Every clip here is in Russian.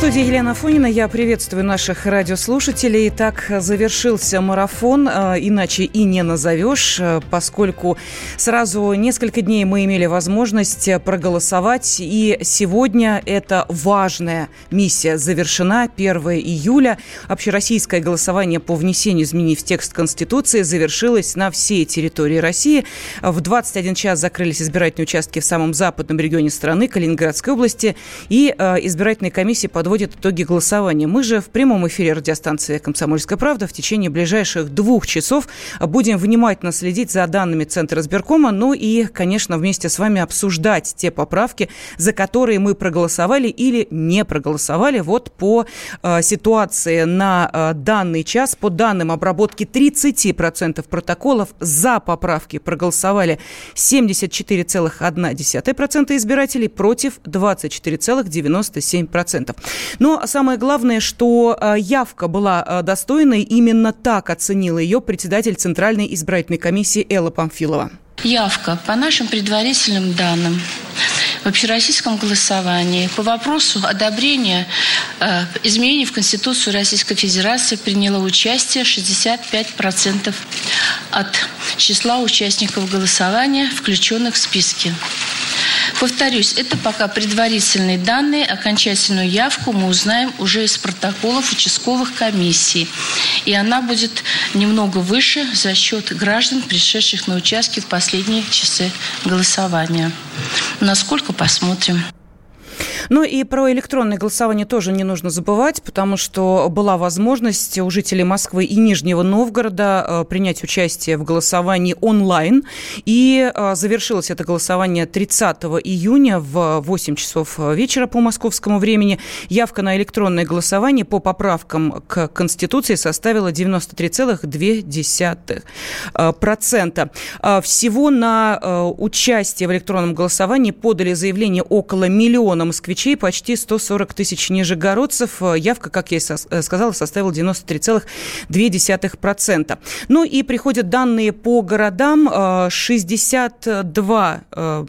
студии Елена Фонина. Я приветствую наших радиослушателей. Так завершился марафон, э, иначе и не назовешь, э, поскольку сразу несколько дней мы имели возможность проголосовать. И сегодня эта важная миссия завершена. 1 июля общероссийское голосование по внесению изменений в текст Конституции завершилось на всей территории России. В 21 час закрылись избирательные участки в самом западном регионе страны, Калининградской области. И э, избирательные комиссии подводят подводит итоги голосования. Мы же в прямом эфире радиостанции «Комсомольская правда» в течение ближайших двух часов будем внимательно следить за данными Центра избиркома, ну и, конечно, вместе с вами обсуждать те поправки, за которые мы проголосовали или не проголосовали. Вот по э, ситуации на э, данный час, по данным обработки 30% протоколов за поправки проголосовали 74,1% избирателей против 24,97%. Но самое главное, что э, явка была э, достойной. Именно так оценила ее председатель Центральной избирательной комиссии Элла Памфилова. Явка, по нашим предварительным данным, в общероссийском голосовании по вопросу одобрения э, изменений в Конституцию Российской Федерации приняло участие 65% от числа участников голосования, включенных в списки. Повторюсь, это пока предварительные данные. Окончательную явку мы узнаем уже из протоколов участковых комиссий. И она будет немного выше за счет граждан, пришедших на участки в последние часы голосования. Насколько посмотрим. Ну и про электронное голосование тоже не нужно забывать, потому что была возможность у жителей Москвы и Нижнего Новгорода э, принять участие в голосовании онлайн. И э, завершилось это голосование 30 июня в 8 часов вечера по московскому времени. Явка на электронное голосование по поправкам к Конституции составила 93,2%. Э, всего на участие в электронном голосовании подали заявление около миллиона москвичей почти 140 тысяч нижегородцев. Э, явка, как я и э, сказала, составила 93,2%. Ну и приходят данные по городам. 62 э,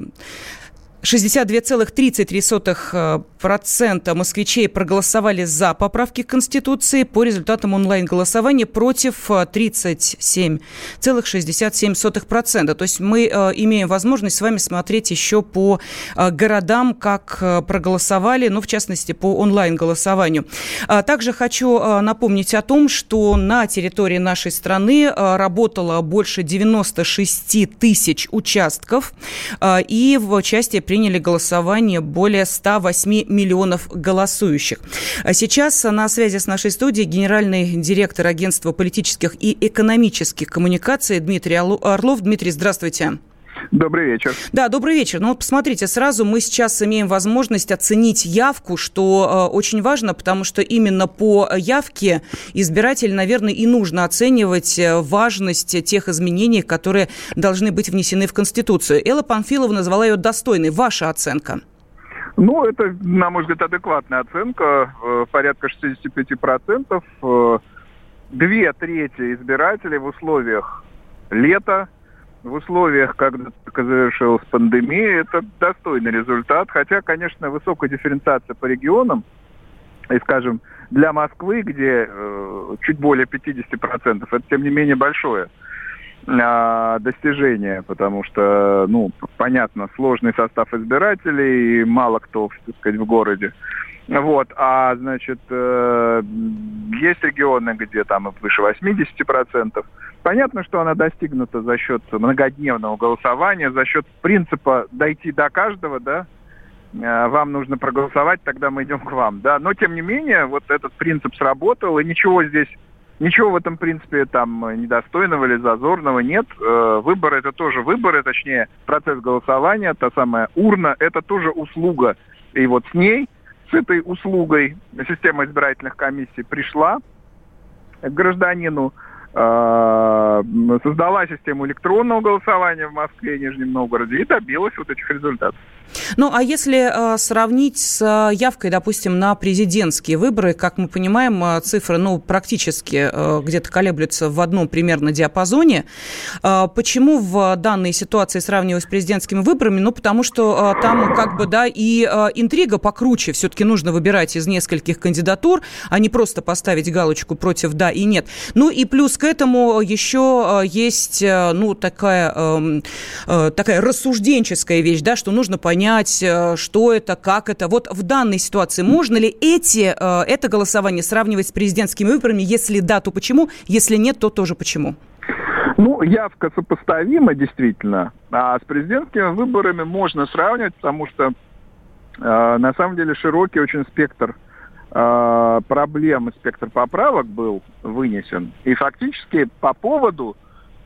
62,33% москвичей проголосовали за поправки к Конституции. По результатам онлайн-голосования против 37,67%. То есть мы э, имеем возможность с вами смотреть еще по э, городам, как э, проголосовали, ну, в частности, по онлайн-голосованию. А также хочу напомнить о том, что на территории нашей страны работало больше 96 тысяч участков, и в участие приняли голосование более 108 миллионов голосующих. А сейчас на связи с нашей студией генеральный директор агентства политических и экономических коммуникаций Дмитрий Орлов. Дмитрий, здравствуйте. Добрый вечер. Да, добрый вечер. Ну вот посмотрите, сразу мы сейчас имеем возможность оценить явку, что э, очень важно, потому что именно по явке избиратель, наверное, и нужно оценивать э, важность тех изменений, которые должны быть внесены в Конституцию. Элла Панфилова назвала ее достойной. Ваша оценка? Ну, это, на мой взгляд, адекватная оценка. Э, порядка 65%. Э, две трети избирателей в условиях лета в условиях, когда только завершилась пандемия, это достойный результат. Хотя, конечно, высокая дифференциация по регионам, и, скажем, для Москвы, где э, чуть более 50%, это, тем не менее, большое э, достижение, потому что, ну, понятно, сложный состав избирателей, мало кто, так сказать, в городе. Вот, а, значит, э, есть регионы, где там выше 80%. Понятно, что она достигнута за счет многодневного голосования, за счет принципа дойти до каждого, да, э, вам нужно проголосовать, тогда мы идем к вам, да. Но, тем не менее, вот этот принцип сработал, и ничего здесь, ничего в этом принципе там недостойного или зазорного нет. Э, выборы это тоже выборы, точнее, процесс голосования, та самая урна, это тоже услуга. И вот с ней, с этой услугой система избирательных комиссий пришла к гражданину, э, создала систему электронного голосования в Москве и Нижнем Новгороде и добилась вот этих результатов. Ну, а если э, сравнить с э, явкой, допустим, на президентские выборы, как мы понимаем, э, цифры, ну, практически где-то колеблются в одном примерно диапазоне. Почему в данной ситуации сравнивать с президентскими выборами? Ну, потому что там как бы, да, и интрига покруче. Все-таки нужно выбирать из нескольких кандидатур, а не просто поставить галочку против «да» и «нет». Ну, и плюс к этому еще есть, ну, такая, эм, такая рассужденческая вещь, да, что нужно понять, понять, э, что это, как это. Вот в данной ситуации можно ли эти, э, это голосование сравнивать с президентскими выборами? Если да, то почему? Если нет, то тоже почему? Ну, явка сопоставима, действительно. А с президентскими выборами можно сравнивать, потому что э, на самом деле широкий очень спектр э, проблем и спектр поправок был вынесен. И фактически по поводу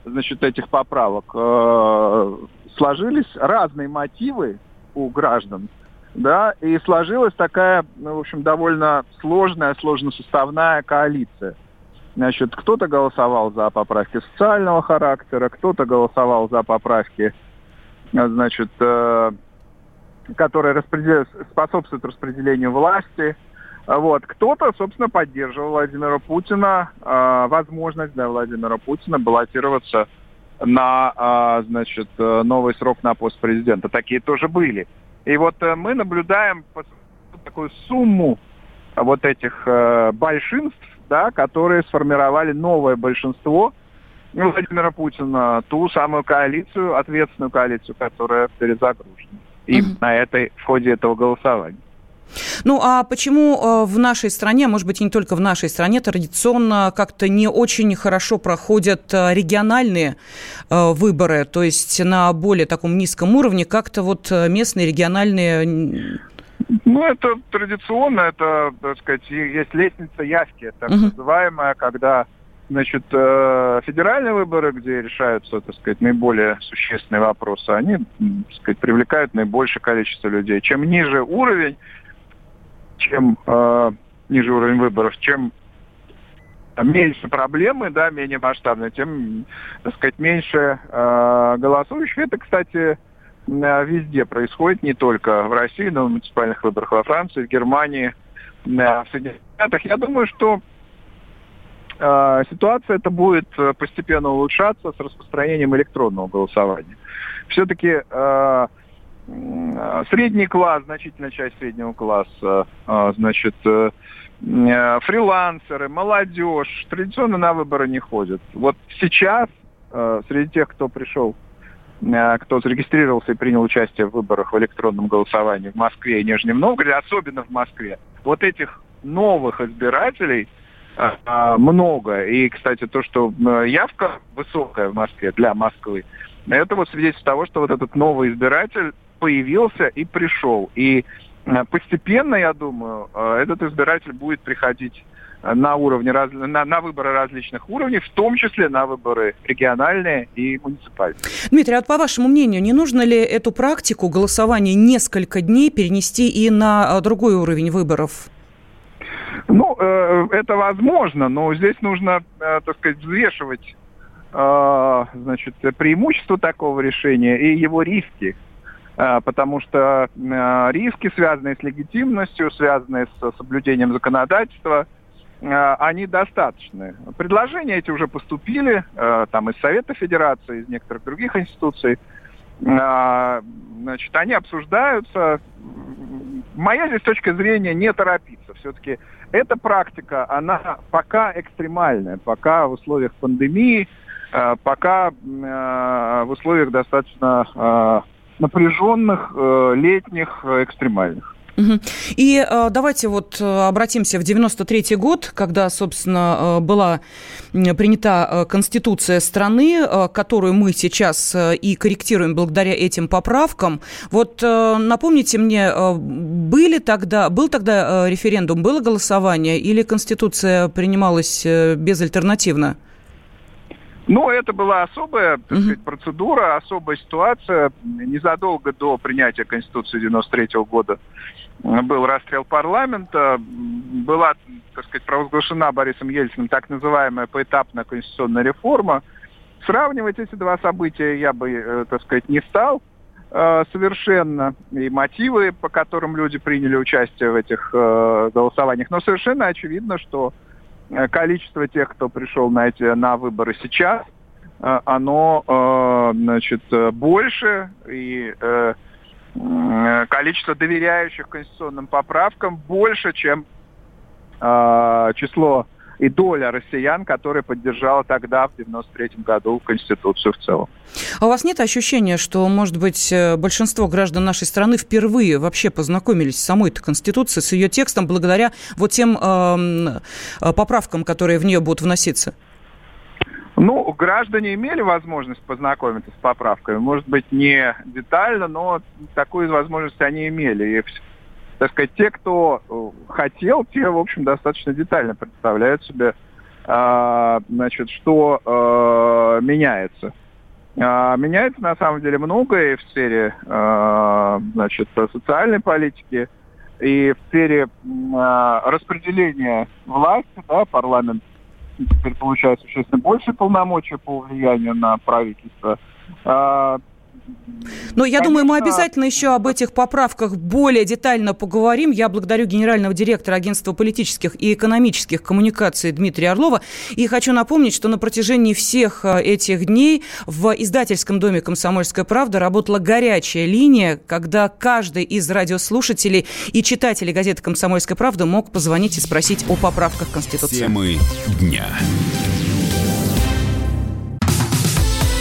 значит, этих поправок э, сложились разные мотивы у граждан. Да, и сложилась такая, ну, в общем, довольно сложная, сложносоставная коалиция. Значит, кто-то голосовал за поправки социального характера, кто-то голосовал за поправки, значит, э, которые распредел... способствуют распределению власти. Вот. Кто-то, собственно, поддерживал Владимира Путина, э, возможность для Владимира Путина баллотироваться на, а, значит, э, новый срок на пост президента. Такие тоже были. И вот э, мы наблюдаем такую сумму вот этих э, большинств, да, которые сформировали новое большинство Владимира Путина, ту самую коалицию, ответственную коалицию, которая перезагружена. И mm-hmm. на этой, в ходе этого голосования. Ну, а почему э, в нашей стране, может быть, и не только в нашей стране, традиционно как-то не очень хорошо проходят э, региональные э, выборы, то есть на более таком низком уровне, как-то вот местные, региональные ну, это традиционно, это, так сказать, есть лестница явки, так uh-huh. называемая, когда, значит, федеральные выборы, где решаются, так сказать, наиболее существенные вопросы, они, так сказать, привлекают наибольшее количество людей. Чем ниже уровень, чем э, ниже уровень выборов, чем меньше проблемы, да, менее масштабные, тем, так сказать, меньше э, голосующих. Это, кстати, везде происходит, не только в России, но и в муниципальных выборах во Франции, в Германии, в Соединенных Штатах. Я думаю, что э, ситуация это будет постепенно улучшаться с распространением электронного голосования. Все-таки э, средний класс, значительная часть среднего класса, а, значит, э, э, фрилансеры, молодежь традиционно на выборы не ходят. Вот сейчас э, среди тех, кто пришел, кто зарегистрировался и принял участие в выборах в электронном голосовании в Москве и Нижнем Новгороде, особенно в Москве, вот этих новых избирателей много. И, кстати, то, что явка высокая в Москве для Москвы, это вот свидетельство того, что вот этот новый избиратель появился и пришел. И э, постепенно, я думаю, э, этот избиратель будет приходить э, на уровне на, на выборы различных уровней, в том числе на выборы региональные и муниципальные. Дмитрий, а по вашему мнению, не нужно ли эту практику голосования несколько дней перенести и на другой уровень выборов? Ну, это возможно, но здесь нужно, так сказать, взвешивать значит, преимущества такого решения и его риски. А, потому что а, риски, связанные с легитимностью, связанные с соблюдением законодательства, а, они достаточны. Предложения эти уже поступили, там из Совета Федерации, из некоторых других институций. Значит, они обсуждаются. Моя здесь точка зрения не торопиться. Все-таки эта практика, она пока экстремальная, пока в условиях пандемии, пока в условиях достаточно напряженных, э, летних, э, экстремальных. И э, давайте вот обратимся в 93 год, когда, собственно, была принята Конституция страны, которую мы сейчас и корректируем благодаря этим поправкам. Вот напомните мне, были тогда, был тогда референдум, было голосование или Конституция принималась безальтернативно? Ну, это была особая так сказать, процедура, особая ситуация. Незадолго до принятия Конституции 93 года был расстрел парламента, была, так сказать, провозглашена Борисом Ельциным так называемая поэтапная конституционная реформа. Сравнивать эти два события я бы, э, так сказать, не стал э, совершенно. И мотивы, по которым люди приняли участие в этих э, голосованиях. Но совершенно очевидно, что количество тех, кто пришел на, эти, на выборы сейчас, оно значит, больше, и Э, количество доверяющих конституционным поправкам больше, чем э, число и доля россиян, которая поддержала тогда, в 93 году, Конституцию в целом. А у вас нет ощущения, что, может быть, э, большинство граждан нашей страны впервые вообще познакомились с самой этой Конституцией, с ее текстом, благодаря вот тем э, поправкам, которые в нее будут вноситься? Ну, граждане имели возможность познакомиться с поправками. Может быть, не детально, но такую возможность они имели. И, так сказать, те, кто э, хотел, те, в общем, достаточно детально представляют себе, э, значит, что э, меняется. Э, меняется, на самом деле, многое в сфере э, значит, социальной политики и в сфере э, распределения власти, да, парламент теперь получает существенно больше полномочий по влиянию на правительство. А, но я Конечно. думаю, мы обязательно еще об этих поправках более детально поговорим. Я благодарю генерального директора Агентства политических и экономических коммуникаций Дмитрия Орлова. И хочу напомнить, что на протяжении всех э, этих дней в издательском доме «Комсомольская правда» работала горячая линия, когда каждый из радиослушателей и читателей газеты «Комсомольская правда» мог позвонить и спросить о поправках Конституции. Темы дня.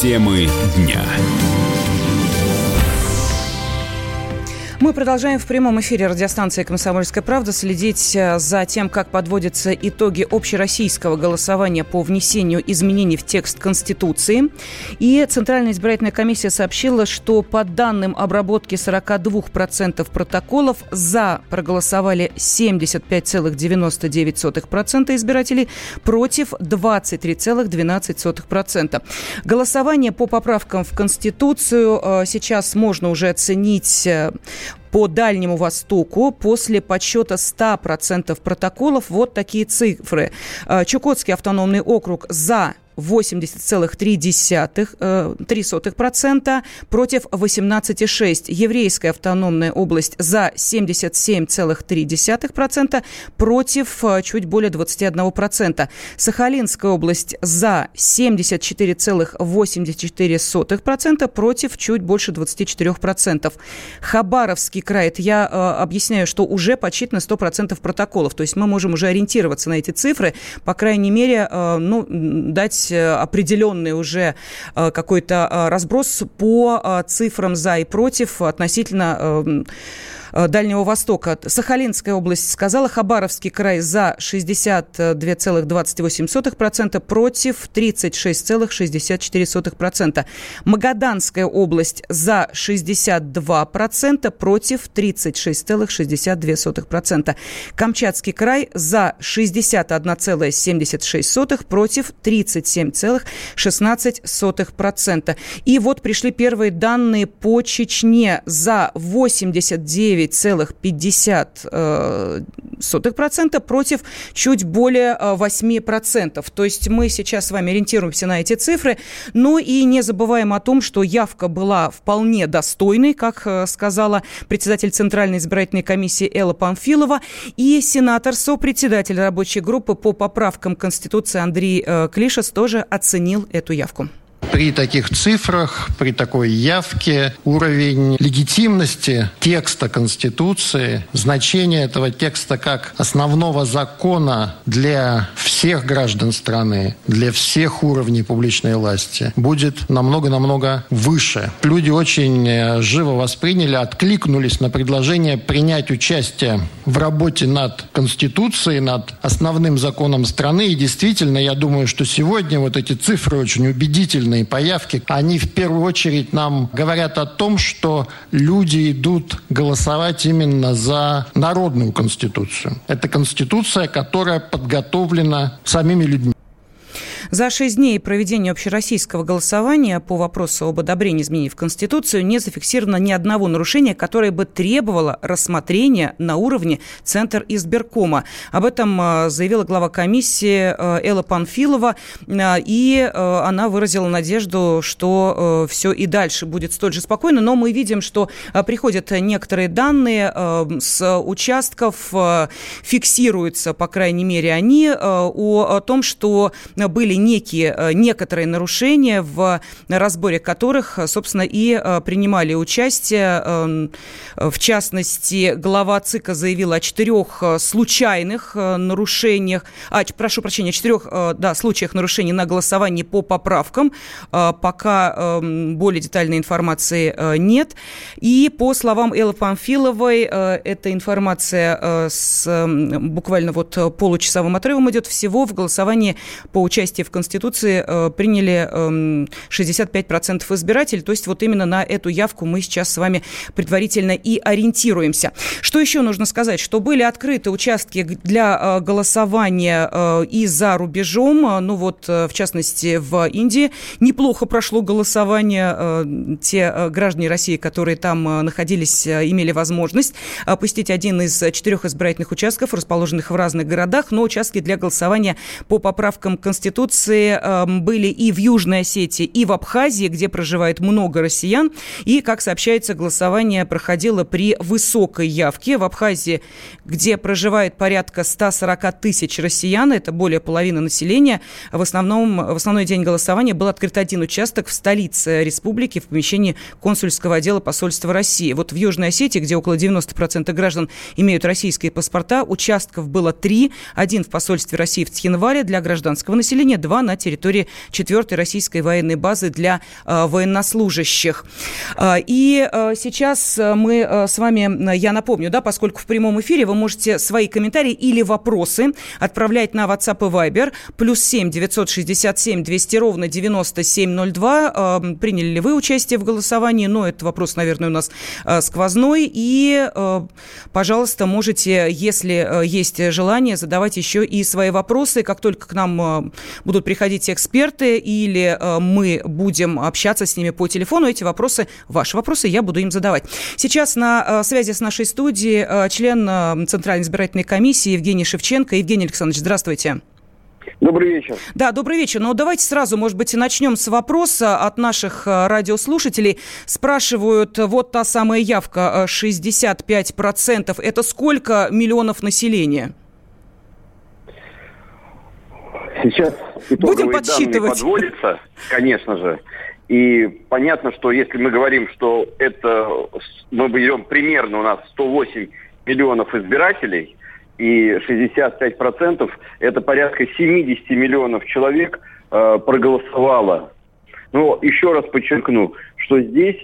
Темы дня. Мы продолжаем в прямом эфире радиостанции «Комсомольская правда» следить э, за тем, как подводятся итоги общероссийского голосования по внесению изменений в текст Конституции. И Центральная избирательная комиссия сообщила, что по данным обработки 42% протоколов за проголосовали 75,99% избирателей, против 23,12%. Голосование по поправкам в Конституцию э, сейчас можно уже оценить э, по Дальнему Востоку после подсчета 100% протоколов вот такие цифры. Э, Чукотский автономный округ за 80,3% э, против 18,6%. Еврейская автономная область за 77,3% против э, чуть более 21%. Сахалинская область за 74,84% против чуть больше 24%. Хабаровский край, это я э, объясняю, что уже подсчитано 100% протоколов. То есть мы можем уже ориентироваться на эти цифры, по крайней мере, э, ну, дать есть э, определенный уже э, какой-то э, разброс по цифрам за и против относительно Э, Дальнего Востока. Сахалинская область сказала, Хабаровский край за 62,28%, против 36,64%. Магаданская область за 62%, против 36,62%. Камчатский край за 61,76%, против 37,16%. И вот пришли первые данные по Чечне за 89 9,50% э, против чуть более 8%. Э, То есть мы сейчас с вами ориентируемся на эти цифры, но и не забываем о том, что явка была вполне достойной, как э, сказала председатель Центральной избирательной комиссии Элла Памфилова, и сенатор, сопредседатель рабочей группы по поправкам Конституции Андрей Клишес тоже оценил эту явку. При таких цифрах, при такой явке уровень легитимности текста Конституции, значение этого текста как основного закона для всех граждан страны, для всех уровней публичной власти будет намного-намного выше. Люди очень э, живо восприняли, откликнулись на предложение принять участие в работе над Конституцией, над основным законом страны. И действительно, я думаю, что сегодня вот эти цифры очень убедительные появки, они в первую очередь нам говорят о том, что люди идут голосовать именно за народную Конституцию. Это Конституция, которая подготовлена самими людьми. За шесть дней проведения общероссийского голосования по вопросу об одобрении изменений в Конституцию не зафиксировано ни одного нарушения, которое бы требовало рассмотрения на уровне Центр избиркома. Об этом э, заявила глава комиссии э, Элла Панфилова, э, и она выразила надежду, что все и дальше будет столь же спокойно, но мы видим, что приходят некоторые данные с участков, фиксируются, по крайней мере, они о том, что были некие, э, некоторые нарушения, в разборе которых, собственно, и э, принимали участие. Эм, в частности, глава ЦИКа заявила о четырех э, случайных нарушениях, а, прошу прощения, четырех да, случаях нарушений на голосовании по поправкам. Пока эм, более детальной информации нет. И по словам Эллы Памфиловой, эта информация с буквально вот получасовым отрывом идет всего в голосовании по участию в Конституции э, приняли 65% эм, избирателей. То есть вот именно на эту явку мы сейчас с вами предварительно и ориентируемся. Что еще нужно сказать? Что были открыты участки для э, голосования э, и за рубежом. Ну вот, в частности, в Индии неплохо прошло голосование. Те граждане России, которые там находились, имели возможность посетить один из четырех избирательных участков, расположенных в разных городах, но участки для голосования по поправкам Конституции Акции эм, были и в Южной Осетии, и в Абхазии, где проживает много россиян. И, как сообщается, голосование проходило при высокой явке. В Абхазии, где проживает порядка 140 тысяч россиян, это более половины населения, в, основном, в основной день голосования был открыт один участок в столице республики в помещении консульского отдела посольства России. Вот в Южной Осетии, где около 90% граждан имеют российские паспорта, участков было три. Один в посольстве России в Тхенвале для гражданского населения, на территории 4 российской военной базы для э, военнослужащих. Э, и э, сейчас мы с вами, я напомню, да, поскольку в прямом эфире вы можете свои комментарии или вопросы отправлять на WhatsApp и Viber плюс 7 967 200 ровно 9702. Приняли ли вы участие в голосовании? Ну, это вопрос, наверное, у нас сквозной. И, пожалуйста, можете, если есть желание, задавать еще и свои вопросы. Как только к нам будут будут приходить эксперты или э, мы будем общаться с ними по телефону. Эти вопросы, ваши вопросы, я буду им задавать. Сейчас на э, связи с нашей студией э, член Центральной избирательной комиссии Евгений Шевченко. Евгений Александрович, здравствуйте. Добрый вечер. Да, добрый вечер. Но давайте сразу, может быть, начнем с вопроса от наших радиослушателей. Спрашивают, вот та самая явка, 65%. Это сколько миллионов населения? Сейчас итоговые данные подводятся, конечно же. И понятно, что если мы говорим, что это мы берем примерно у нас 108 миллионов избирателей, и 65% это порядка 70 миллионов человек э, проголосовало. Но еще раз подчеркну, что здесь,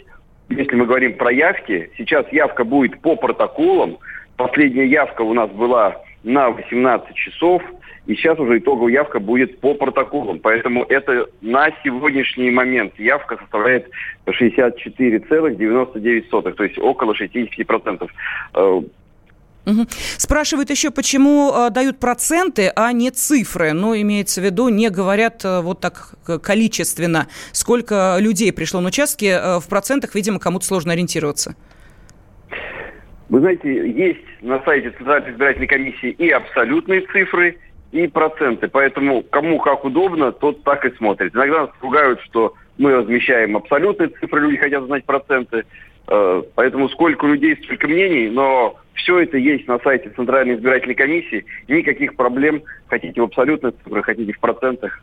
если мы говорим про явки, сейчас явка будет по протоколам. Последняя явка у нас была на 18 часов – и сейчас уже итоговая явка будет по протоколам. Поэтому это на сегодняшний момент явка составляет 64,99, то есть около 60%. Угу. Спрашивают еще, почему э, дают проценты, а не цифры. Ну, имеется в виду, не говорят э, вот так количественно, сколько людей пришло на участки. Э, в процентах, видимо, кому-то сложно ориентироваться. Вы знаете, есть на сайте Центральной избирательной комиссии и абсолютные цифры, и проценты. Поэтому кому как удобно, тот так и смотрит. Иногда нас ругают, что мы размещаем абсолютные цифры, люди хотят знать проценты. Э, поэтому сколько людей, столько мнений, но Все это есть на сайте Центральной избирательной комиссии. Никаких проблем. Хотите в абсолютных цифрах, хотите в процентах.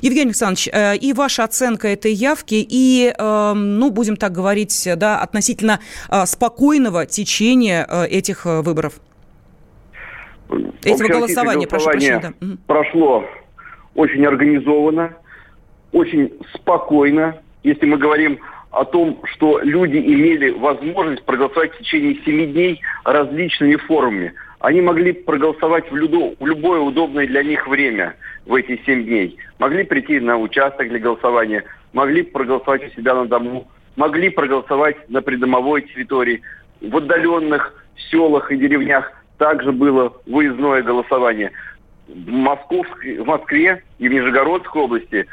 Евгений Александрович, э, и ваша оценка этой явки, и, эм, ну, будем так говорить, да, относительно э, спокойного течения этих выборов. Этого голосования, прошу прощения. Да. Прошло очень организованно, очень спокойно. Если мы говорим о том, что люди имели возможность проголосовать в течение семи дней различными формами. Они могли проголосовать в, людо, в любое удобное для них время в эти семь дней. Могли прийти на участок для голосования, могли проголосовать у себя на дому, могли проголосовать на придомовой территории. В отдаленных селах и деревнях также было выездное голосование. В, Московск... в Москве и в Нижегородской области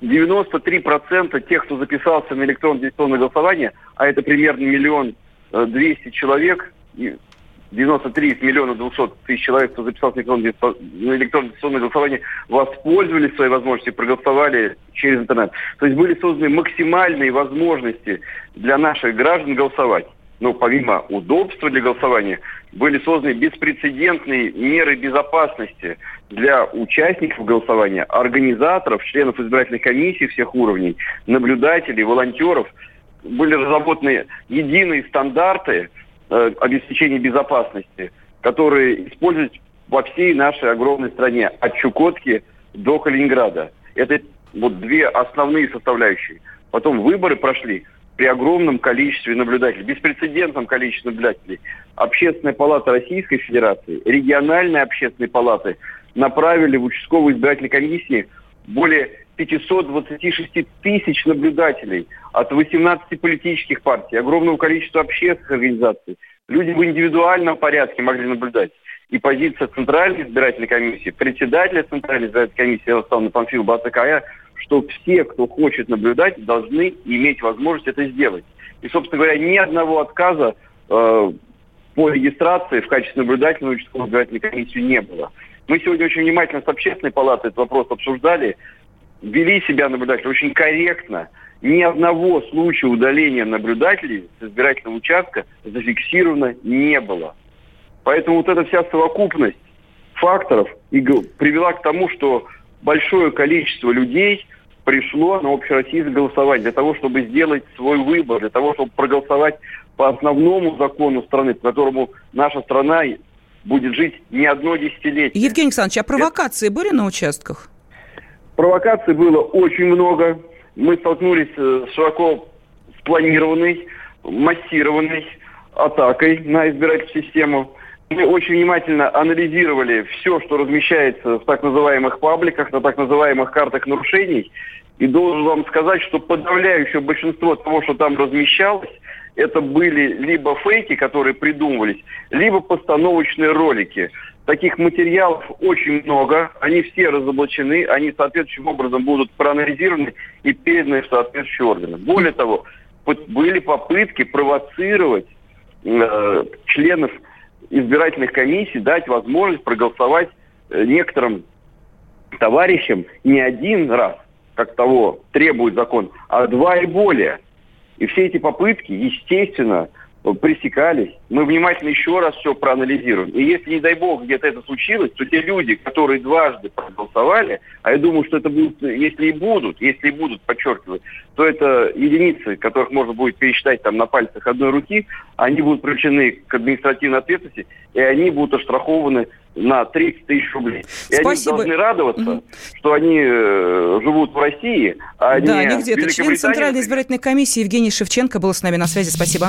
93% тех, кто записался на электронное дистанционное голосование, а это примерно миллион э, двести человек, 93 миллиона 200 тысяч человек, кто записался на электронное дистанционное голосование, воспользовались своей возможностью, проголосовали через интернет. То есть были созданы максимальные возможности для наших граждан голосовать но помимо удобства для голосования, были созданы беспрецедентные меры безопасности для участников голосования, организаторов, членов избирательных комиссий всех уровней, наблюдателей, волонтеров. Были разработаны единые стандарты э, обеспечения безопасности, которые используют во всей нашей огромной стране, от Чукотки до Калининграда. Это вот две основные составляющие. Потом выборы прошли при огромном количестве наблюдателей, беспрецедентном количестве наблюдателей. Общественная палата Российской Федерации, региональные общественные палаты направили в участковую избирательную комиссию более 526 тысяч наблюдателей от 18 политических партий, огромного количества общественных организаций. Люди в индивидуальном порядке могли наблюдать. И позиция Центральной избирательной комиссии, председателя Центральной избирательной комиссии Александра Памфилова была такая, что все, кто хочет наблюдать, должны иметь возможность это сделать. И, собственно говоря, ни одного отказа э, по регистрации в качестве наблюдателя на участковую избирательную комиссию не было. Мы сегодня очень внимательно с общественной палатой этот вопрос обсуждали, вели себя наблюдатели очень корректно. Ни одного случая удаления наблюдателей с избирательного участка зафиксировано не было. Поэтому вот эта вся совокупность факторов привела к тому, что большое количество людей пришло на общероссийское голосование для того, чтобы сделать свой выбор, для того, чтобы проголосовать по основному закону страны, по которому наша страна будет жить не одно десятилетие. Евгений Александрович, а провокации Это... были на участках? Провокаций было очень много. Мы столкнулись э, с широко спланированной, массированной атакой на избирательную систему. Мы очень внимательно анализировали все, что размещается в так называемых пабликах, на так называемых картах нарушений. И должен вам сказать, что подавляющее большинство того, что там размещалось, это были либо фейки, которые придумывались, либо постановочные ролики. Таких материалов очень много, они все разоблачены, они соответствующим образом будут проанализированы и переданы в соответствующие органы. Более того, были попытки провоцировать э, членов избирательных комиссий дать возможность проголосовать э, некоторым товарищам не один раз, как того требует закон, а два и более. И все эти попытки, естественно, пресекались. Мы внимательно еще раз все проанализируем. И если, не дай бог, где-то это случилось, то те люди, которые дважды проголосовали, а я думаю, что это будут, если и будут, если и будут, подчеркиваю, то это единицы, которых можно будет пересчитать там на пальцах одной руки, они будут привлечены к административной ответственности, и они будут оштрафованы на 30 тысяч рублей. И Спасибо. они должны радоваться, mm что они э, живут в России, а да, не где-то. Член Центральной избирательной комиссии Евгений Шевченко был с нами на связи. Спасибо.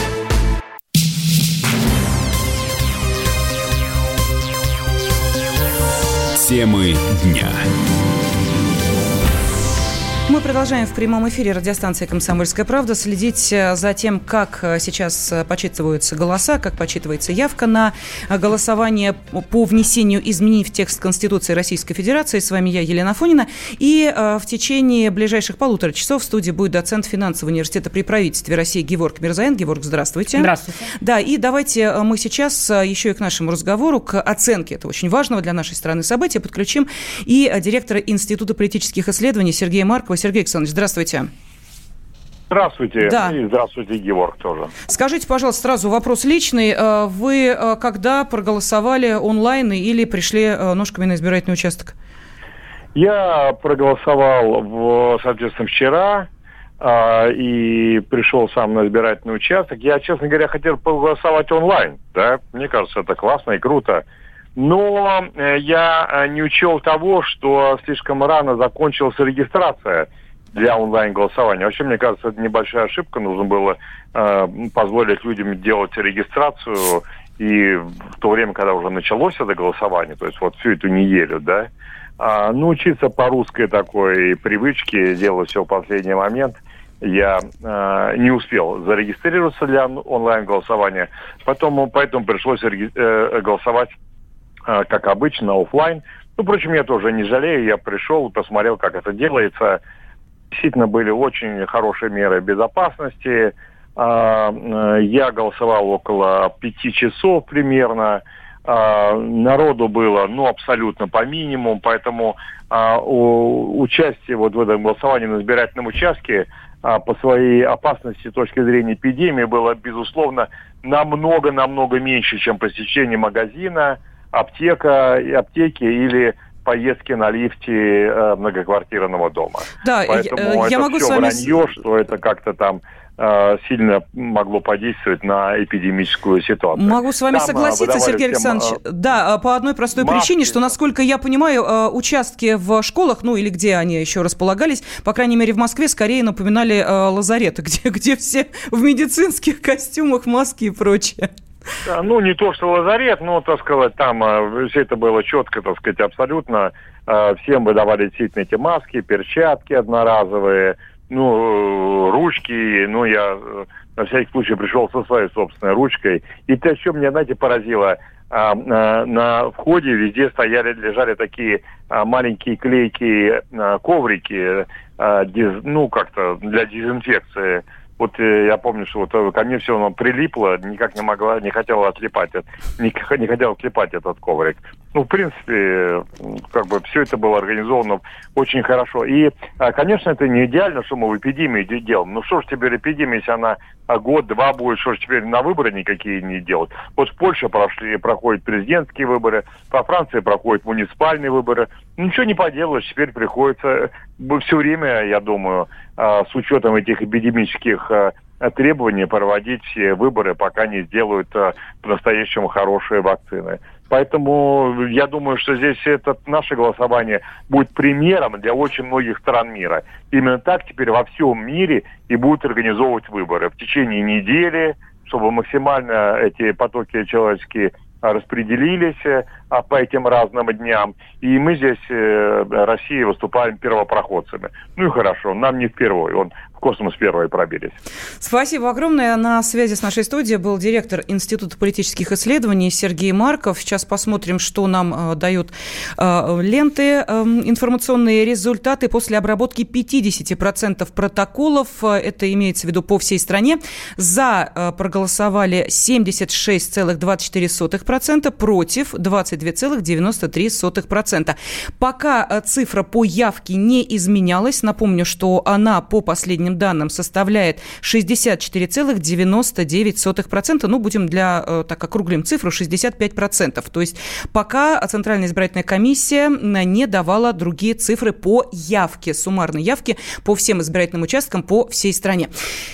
Темы дня. Мы продолжаем в прямом эфире радиостанции «Комсомольская правда» следить э, за тем, как э, сейчас э, подсчитываются голоса, как подсчитывается явка на голосование по внесению изменений в текст Конституции Российской Федерации. С вами я, Елена Фонина. И в течение ближайших полутора часов в студии будет доцент финансового университета при правительстве России Геворг Мирзаен. Геворг, здравствуйте. Здравствуйте. Да, и давайте мы сейчас еще и к нашему разговору, к оценке этого очень важного для нашей страны события подключим и директора Института политических исследований Сергея Маркова. Сергей Александрович, здравствуйте. Здравствуйте. Да. И здравствуйте, Георг тоже. Скажите, пожалуйста, сразу вопрос личный. Э, вы э, когда проголосовали онлайн или пришли э, ножками на избирательный участок? Я проголосовал, в, соответственно, вчера и пришел сам на избирательный участок. Я, честно говоря, хотел проголосовать онлайн. Да? Мне кажется, это классно и круто. Но я не учел того, что слишком рано закончилась регистрация – для онлайн-голосования. Вообще, мне кажется, это небольшая ошибка. Нужно было э, позволить людям делать регистрацию и в то время, когда уже началось это голосование, то есть вот всю эту неделю, да, э, научиться по русской такой привычке, делать все в последний момент, я э, не успел зарегистрироваться для онлайн-голосования, потом, поэтому пришлось э, голосовать, э, как обычно, офлайн. Ну, впрочем, я тоже не жалею, я пришел посмотрел, как это делается, Действительно были очень хорошие меры безопасности. А, э, я голосовал около пяти часов примерно. А, народу было, ну, абсолютно по минимуму, поэтому а, участие вот в этом голосовании на избирательном участке по своей опасности с точки зрения эпидемии было, безусловно, намного-намного меньше, чем посещение магазина, аптека, аптеки или поездки на лифте э, многоквартирного дома. Да, Поэтому я, это могу все с вами... вранье, что это как-то там э, сильно могло подействовать на эпидемическую ситуацию. Могу с вами там, э, согласиться, Сергей Александрович. Всем, да, по одной простой маски. причине, что, насколько я понимаю, участки в школах, ну или где они еще располагались, по крайней мере в Москве, скорее напоминали лазареты, где, где все в медицинских костюмах, маски и прочее. Ну, не то, что лазарет, но, так сказать, там э, все это было четко, так сказать, абсолютно. Э, всем выдавали действительно эти маски, перчатки одноразовые, ну, э, ручки. Ну, я на всякий случай пришел со своей собственной ручкой. И то, что меня, знаете, поразило, на входе везде стояли, лежали такие маленькие клейкие коврики, ну, как-то для дезинфекции вот э, я помню, что вот э, ко мне все равно прилипло, никак не могла, не хотела отлипать, не, не хотела клепать этот коврик. Ну, в принципе, как бы все это было организовано очень хорошо. И, а, конечно, это не идеально, что мы в эпидемии делаем. Ну, что ж теперь эпидемия, если она а, год-два будет, что ж теперь на выборы никакие не делать. Вот в Польше прошли, проходят президентские выборы, во Франции проходят муниципальные выборы. Ничего не поделаешь, теперь приходится э, все время, я думаю, а, с учетом этих эпидемических требований проводить все выборы, пока не сделают по-настоящему хорошие вакцины. Поэтому я думаю, что здесь это наше голосование будет примером для очень многих стран мира. Именно так теперь во всем мире и будут организовывать выборы в течение недели, чтобы максимально эти потоки человеческие распределились по этим разным дням. И мы здесь, э, Россия, выступаем первопроходцами. Ну и хорошо, нам не впервые. Он космос первые пробились. Спасибо огромное. На связи с нашей студией был директор Института политических исследований Сергей Марков. Сейчас посмотрим, что нам э, дают э, ленты, э, информационные результаты после обработки 50% протоколов. Это имеется в виду по всей стране. За э, проголосовали 76,24%, против 22,93%. Пока э, цифра по явке не изменялась. Напомню, что она по последним данным составляет 64,99%. Ну, будем для, э, так округлим цифру, 65%. То есть пока Центральная избирательная комиссия не давала другие цифры по явке, суммарной явке по всем избирательным участкам по всей стране.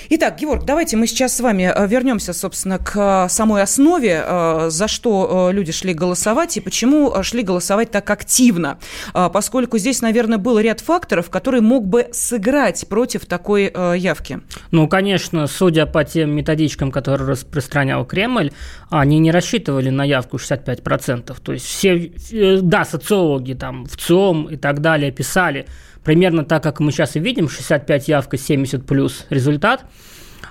Итак, Георг, давайте мы сейчас с вами э, вернемся, собственно, к самой основе, э, за что люди шли голосовать и почему шли голосовать так активно. Поскольку здесь, наверное, был ряд факторов, который мог бы сыграть против такой э, явки? Ну, конечно, судя по тем методичкам, которые распространял Кремль, они не рассчитывали на явку 65%. То есть все, э, да, социологи там в ЦИОМ и так далее писали примерно так, как мы сейчас и видим, 65 явка, 70 плюс результат –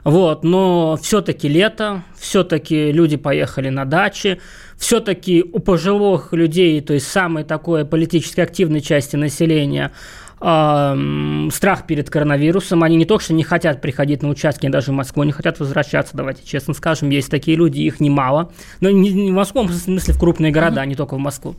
вот, но все-таки лето, все-таки люди поехали на дачи, все-таки у пожилых людей, то есть самой такой политически активной части населения, страх перед коронавирусом. Они не только что не хотят приходить на участки, даже в Москву не хотят возвращаться, давайте честно скажем. Есть такие люди, их немало. Но не, в Москву, в смысле в крупные города, mm-hmm. не только в Москву.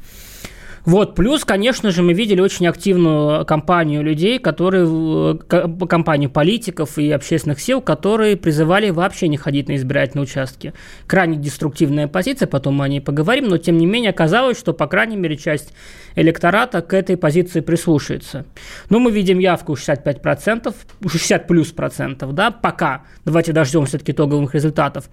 Вот, плюс, конечно же, мы видели очень активную кампанию людей, которые, кампанию политиков и общественных сил, которые призывали вообще не ходить на избирательные участки. Крайне деструктивная позиция, потом мы о ней поговорим, но тем не менее оказалось, что, по крайней мере, часть электората к этой позиции прислушается. Но мы видим явку 65%, 60 плюс процентов, да, пока. Давайте дождем все-таки итоговых результатов.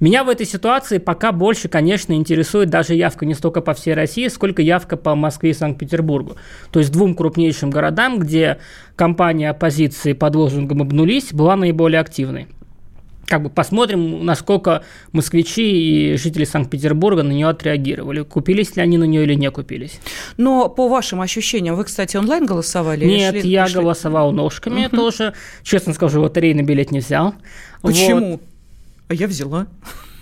Меня в этой ситуации пока больше, конечно, интересует даже явка не столько по всей России, сколько явка по Москве и Санкт-Петербургу. То есть двум крупнейшим городам, где кампания оппозиции под лозунгом «обнулись» была наиболее активной как бы посмотрим, насколько москвичи и жители Санкт-Петербурга на нее отреагировали. Купились ли они на нее или не купились. Но по вашим ощущениям, вы, кстати, онлайн голосовали? Нет, шли, я шли? голосовал ножками угу. тоже. Честно скажу, лотерейный билет не взял. Почему? Вот. А я взяла.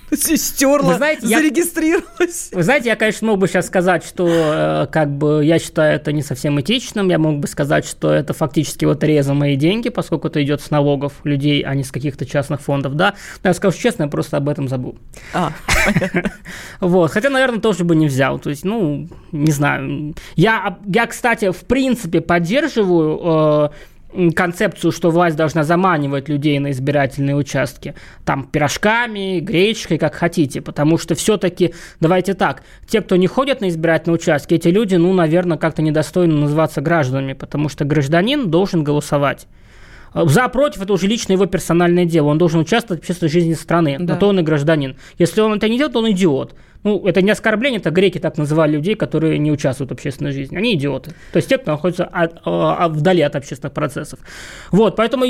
Стерла, вы знаете, зарегистрировалась. Я, вы знаете, я, конечно, мог бы сейчас сказать, что э, как бы я считаю это не совсем этичным. Я мог бы сказать, что это фактически вот за мои деньги, поскольку это идет с налогов людей, а не с каких-то частных фондов, да. Но я скажу честно, я просто об этом забыл. А, Вот. Хотя, наверное, тоже бы не взял. То есть, ну, не знаю. Я, я кстати, в принципе поддерживаю э, концепцию, что власть должна заманивать людей на избирательные участки, там, пирожками, гречкой, как хотите, потому что все-таки, давайте так, те, кто не ходят на избирательные участки, эти люди, ну, наверное, как-то недостойны называться гражданами, потому что гражданин должен голосовать. За, против, это уже лично его персональное дело. Он должен участвовать в общественной жизни страны. Да. На то он и гражданин. Если он это не делает, он идиот. Ну, это не оскорбление, это греки так называли людей, которые не участвуют в общественной жизни. Они идиоты. То есть те, кто находится от, от, вдали от общественных процессов. Вот, поэтому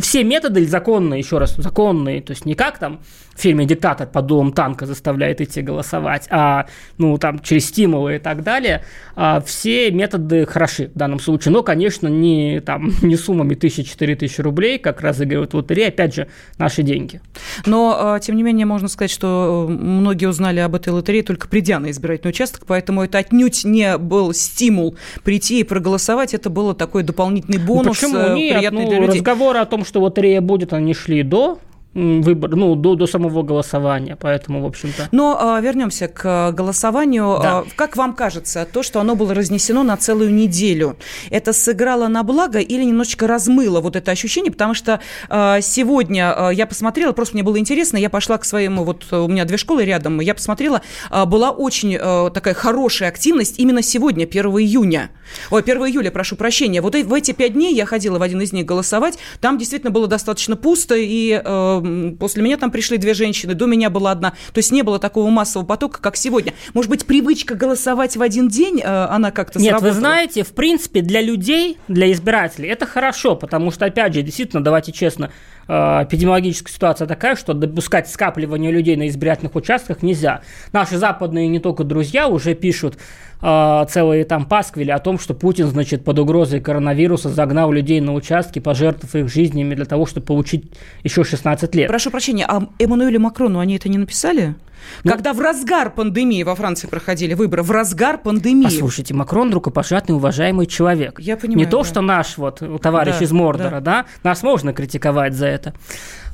все методы законные, еще раз, законные, то есть не как там в фильме «Диктатор» под дулом танка заставляет идти голосовать, а ну там через стимулы и так далее, а, все методы хороши в данном случае, но, конечно, не, там, не суммами тысячи-четыре тысячи рублей, как разыгрывают в лотерее, опять же, наши деньги. Но, а, тем не менее, можно сказать, что э, многие узнали об этой лотерее только придя на избирательный участок, поэтому это отнюдь не был стимул прийти и проголосовать, это было такой дополнительный ну, бонус. Ну, почему нет? Приятный ну, для людей. Разговоры о том, что лотерея будет, они шли до выбор, ну, до, до самого голосования, поэтому, в общем-то. Но а, вернемся к голосованию. Да. А, как вам кажется, то, что оно было разнесено на целую неделю, это сыграло на благо или немножечко размыло вот это ощущение? Потому что а, сегодня а, я посмотрела, просто мне было интересно, я пошла к своему, вот у меня две школы рядом, я посмотрела, а, была очень а, такая хорошая активность именно сегодня, 1 июня. Ой, 1 июля, прошу прощения. Вот в эти пять дней я ходила в один из них голосовать, там действительно было достаточно пусто, и а, после меня там пришли две женщины, до меня была одна. То есть не было такого массового потока, как сегодня. Может быть, привычка голосовать в один день, э, она как-то Нет, сработала? вы знаете, в принципе, для людей, для избирателей это хорошо, потому что, опять же, действительно, давайте честно, э, эпидемиологическая ситуация такая, что допускать скапливание людей на избирательных участках нельзя. Наши западные не только друзья уже пишут, э, целые там пасквили о том, что Путин, значит, под угрозой коронавируса загнал людей на участки, пожертвовав их жизнями для того, чтобы получить еще 16 лет. Прошу прощения, а Эммануэлю Макрону они это не написали? Ну, Когда в разгар пандемии во Франции проходили выборы, в разгар пандемии. Послушайте, Макрон рукопожатный, уважаемый человек. Я понимаю. Не то, да. что наш вот товарищ да, из Мордора, да. да, нас можно критиковать за это.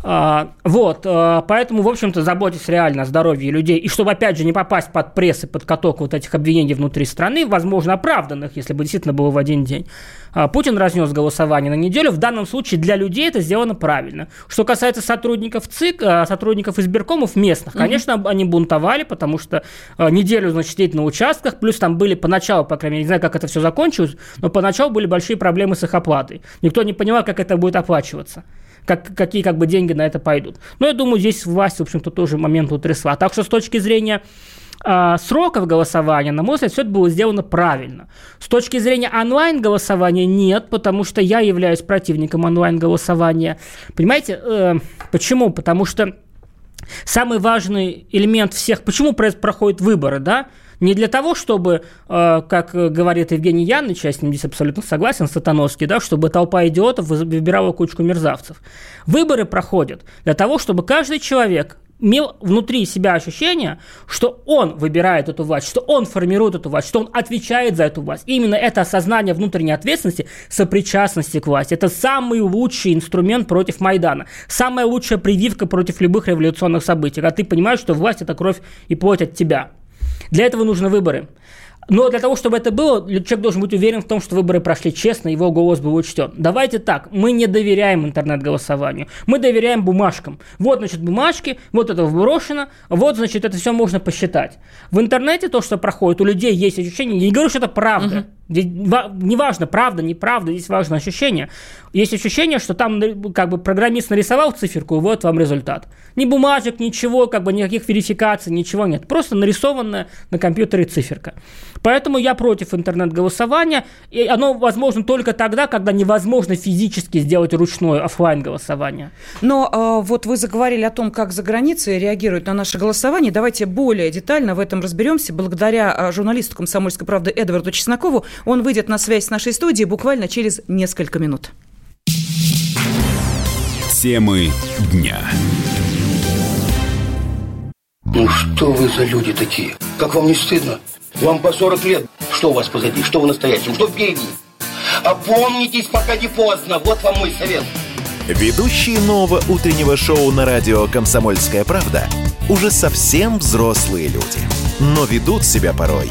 А, вот, а, поэтому, в общем-то, заботьтесь реально о здоровье людей. И чтобы, опять же, не попасть под пресс и под каток вот этих обвинений внутри страны, возможно, оправданных, если бы действительно было в один день, а, Путин разнес голосование на неделю. В данном случае для людей это сделано правильно. Что касается сотрудников ЦИК, сотрудников избиркомов местных, конечно, mm-hmm. они бунтовали, потому что неделю, значит, сидеть на участках, плюс там были поначалу, по крайней мере, не знаю, как это все закончилось, но поначалу были большие проблемы с их оплатой. Никто не понимал, как это будет оплачиваться как, какие как бы деньги на это пойдут. Но я думаю, здесь власть, в общем-то, тоже момент утрясла. Так что с точки зрения а, сроков голосования, на мой взгляд, все это было сделано правильно. С точки зрения онлайн-голосования нет, потому что я являюсь противником онлайн-голосования. Понимаете, э, почему? Потому что самый важный элемент всех, почему проходят выборы, да, не для того, чтобы, э, как говорит Евгений Янович, я с ним здесь абсолютно согласен, Сатановский, да, чтобы толпа идиотов выбирала кучку мерзавцев. Выборы проходят для того, чтобы каждый человек имел внутри себя ощущение, что он выбирает эту власть, что он формирует эту власть, что он отвечает за эту власть. И именно это осознание внутренней ответственности, сопричастности к власти, это самый лучший инструмент против Майдана, самая лучшая прививка против любых революционных событий, когда ты понимаешь, что власть – это кровь и плоть от тебя. Для этого нужны выборы. Но для того, чтобы это было, человек должен быть уверен в том, что выборы прошли честно, его голос был учтен. Давайте так, мы не доверяем интернет-голосованию, мы доверяем бумажкам. Вот, значит, бумажки, вот это вброшено, вот, значит, это все можно посчитать. В интернете то, что проходит, у людей есть ощущение, я не говорю, что это правда, угу. Неважно, правда, неправда, здесь важно ощущение. Есть ощущение, что там как бы программист нарисовал циферку, и вот вам результат. Ни бумажек, ничего, как бы никаких верификаций, ничего нет. Просто нарисованная на компьютере циферка. Поэтому я против интернет-голосования, и оно возможно только тогда, когда невозможно физически сделать ручное офлайн голосование. Но э, вот вы заговорили о том, как за границей реагируют на наше голосование. Давайте более детально в этом разберемся. Благодаря э, журналисту «Комсомольской правды» Эдварду Чеснокову он выйдет на связь с нашей студией буквально через несколько минут. Темы дня. Ну что вы за люди такие? Как вам не стыдно? Вам по 40 лет. Что у вас позади? Что вы настоящем? Что впереди? Опомнитесь, пока не поздно. Вот вам мой совет. Ведущие нового утреннего шоу на радио «Комсомольская правда» уже совсем взрослые люди, но ведут себя порой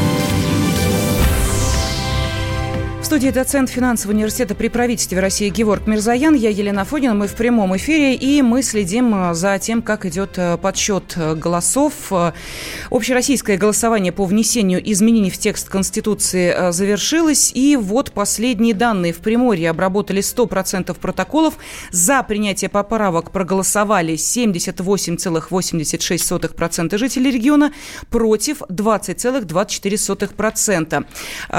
студии доцент финансового университета при правительстве России Георг Мирзаян. Я Елена Фонина. Мы в прямом эфире, и мы следим э, за тем, как идет э, подсчет э, голосов. Общероссийское голосование по внесению изменений в текст Конституции завершилось. И вот последние данные. В Приморье обработали 100% протоколов. За принятие поправок проголосовали 78,86% жителей региона, против 20,24%.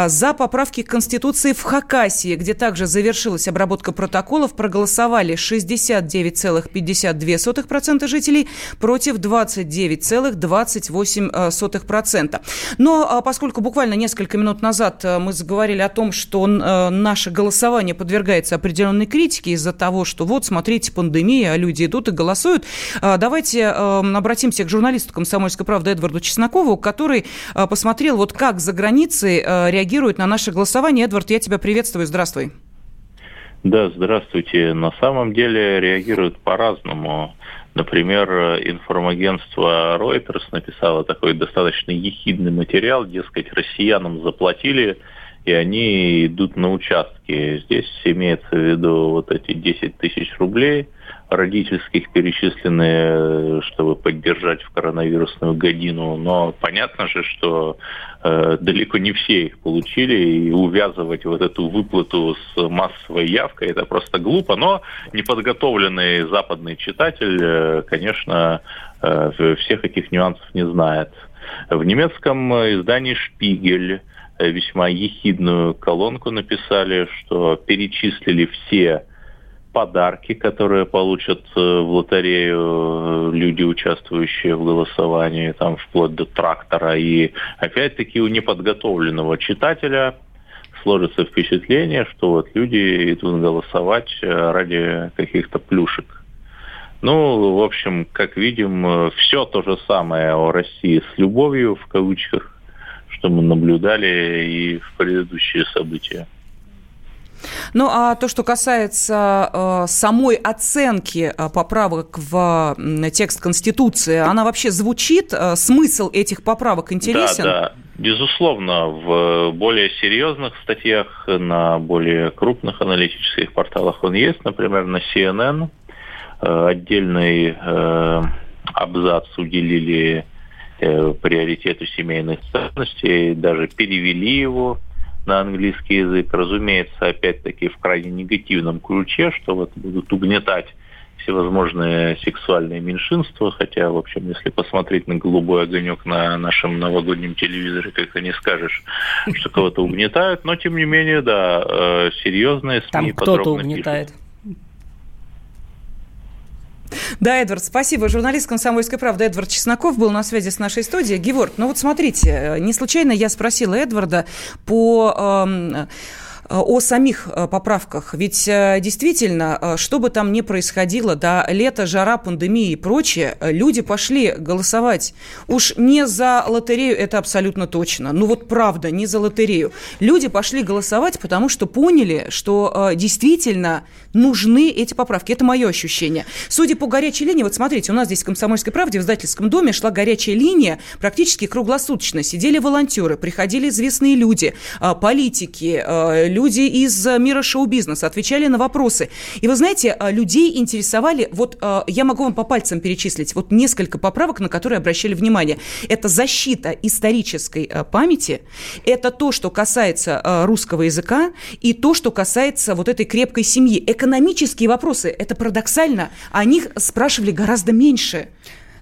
За поправки Конституции Конституции в Хакасии, где также завершилась обработка протоколов, проголосовали 69,52% жителей против 29,28%. Но а, поскольку буквально несколько минут назад а, мы заговорили о том, что а, наше голосование подвергается определенной критике из-за того, что вот, смотрите, пандемия, а люди идут и голосуют, давайте обратимся к журналисту «Комсомольской правды» Эдварду Чеснокову, который посмотрел, вот как за границей реагируют на наше голосование. Эдвард, я тебя приветствую. Здравствуй. Да, здравствуйте. На самом деле реагируют по-разному. Например, информагентство Reuters написало такой достаточно ехидный материал, дескать, россиянам заплатили, и они идут на участки. Здесь имеется в виду вот эти 10 тысяч рублей – родительских перечислены, чтобы поддержать в коронавирусную годину. Но понятно же, что далеко не все их получили, и увязывать вот эту выплату с массовой явкой это просто глупо. Но неподготовленный западный читатель, э, конечно, э, всех этих нюансов не знает. В немецком издании «Шпигель» весьма ехидную колонку написали, что перечислили все подарки, которые получат э, в лотерею э, люди, участвующие в голосовании, там вплоть до трактора. И опять-таки у неподготовленного читателя сложится впечатление, что вот люди идут голосовать э, ради каких-то плюшек. Ну, в общем, как видим, все то же самое о России с любовью, в кавычках, что мы наблюдали и в предыдущие события. Ну, а то, что касается э, самой оценки э, поправок в э, текст Конституции, она вообще звучит? Э, смысл этих поправок интересен? Да, да. Безусловно, в более серьезных статьях на более крупных аналитических порталах он есть, например, на CNN э, отдельный э, абзац уделили э, приоритету семейных ценностей, даже перевели его на английский язык, разумеется, опять-таки в крайне негативном ключе, что вот будут угнетать всевозможные сексуальные меньшинства, хотя, в общем, если посмотреть на голубой огонек на нашем новогоднем телевизоре, как-то не скажешь, что кого-то угнетают, но, тем не менее, да, э, серьезные СМИ Там кто-то угнетает. Пишут. Да, Эдвард, спасибо. Журналист «Комсомольской правды» Эдвард Чесноков был на связи с нашей студией. Геворг, ну вот смотрите, э, не случайно я спросила Эдварда по... Э, о самих э, поправках. Ведь э, действительно, что бы там ни происходило, да, лето, жара, пандемия и прочее, люди пошли голосовать. Уж не за лотерею, это абсолютно точно. Ну вот правда, не за лотерею. Люди пошли голосовать, потому что поняли, что действительно нужны эти поправки. Это мое ощущение. Судя по горячей линии, вот смотрите, у нас здесь в «Комсомольской правде» в издательском доме шла горячая линия практически круглосуточно. Сидели волонтеры, приходили известные люди, политики, люди из э, мира шоу-бизнеса, отвечали на вопросы. И вы знаете, э, людей интересовали, вот э, я могу вам по пальцам перечислить, вот несколько поправок, на которые обращали внимание. Это защита исторической памяти, это то, что касается русского языка, и то, что касается вот этой крепкой семьи. Экономические вопросы, это парадоксально, о них спрашивали гораздо меньше.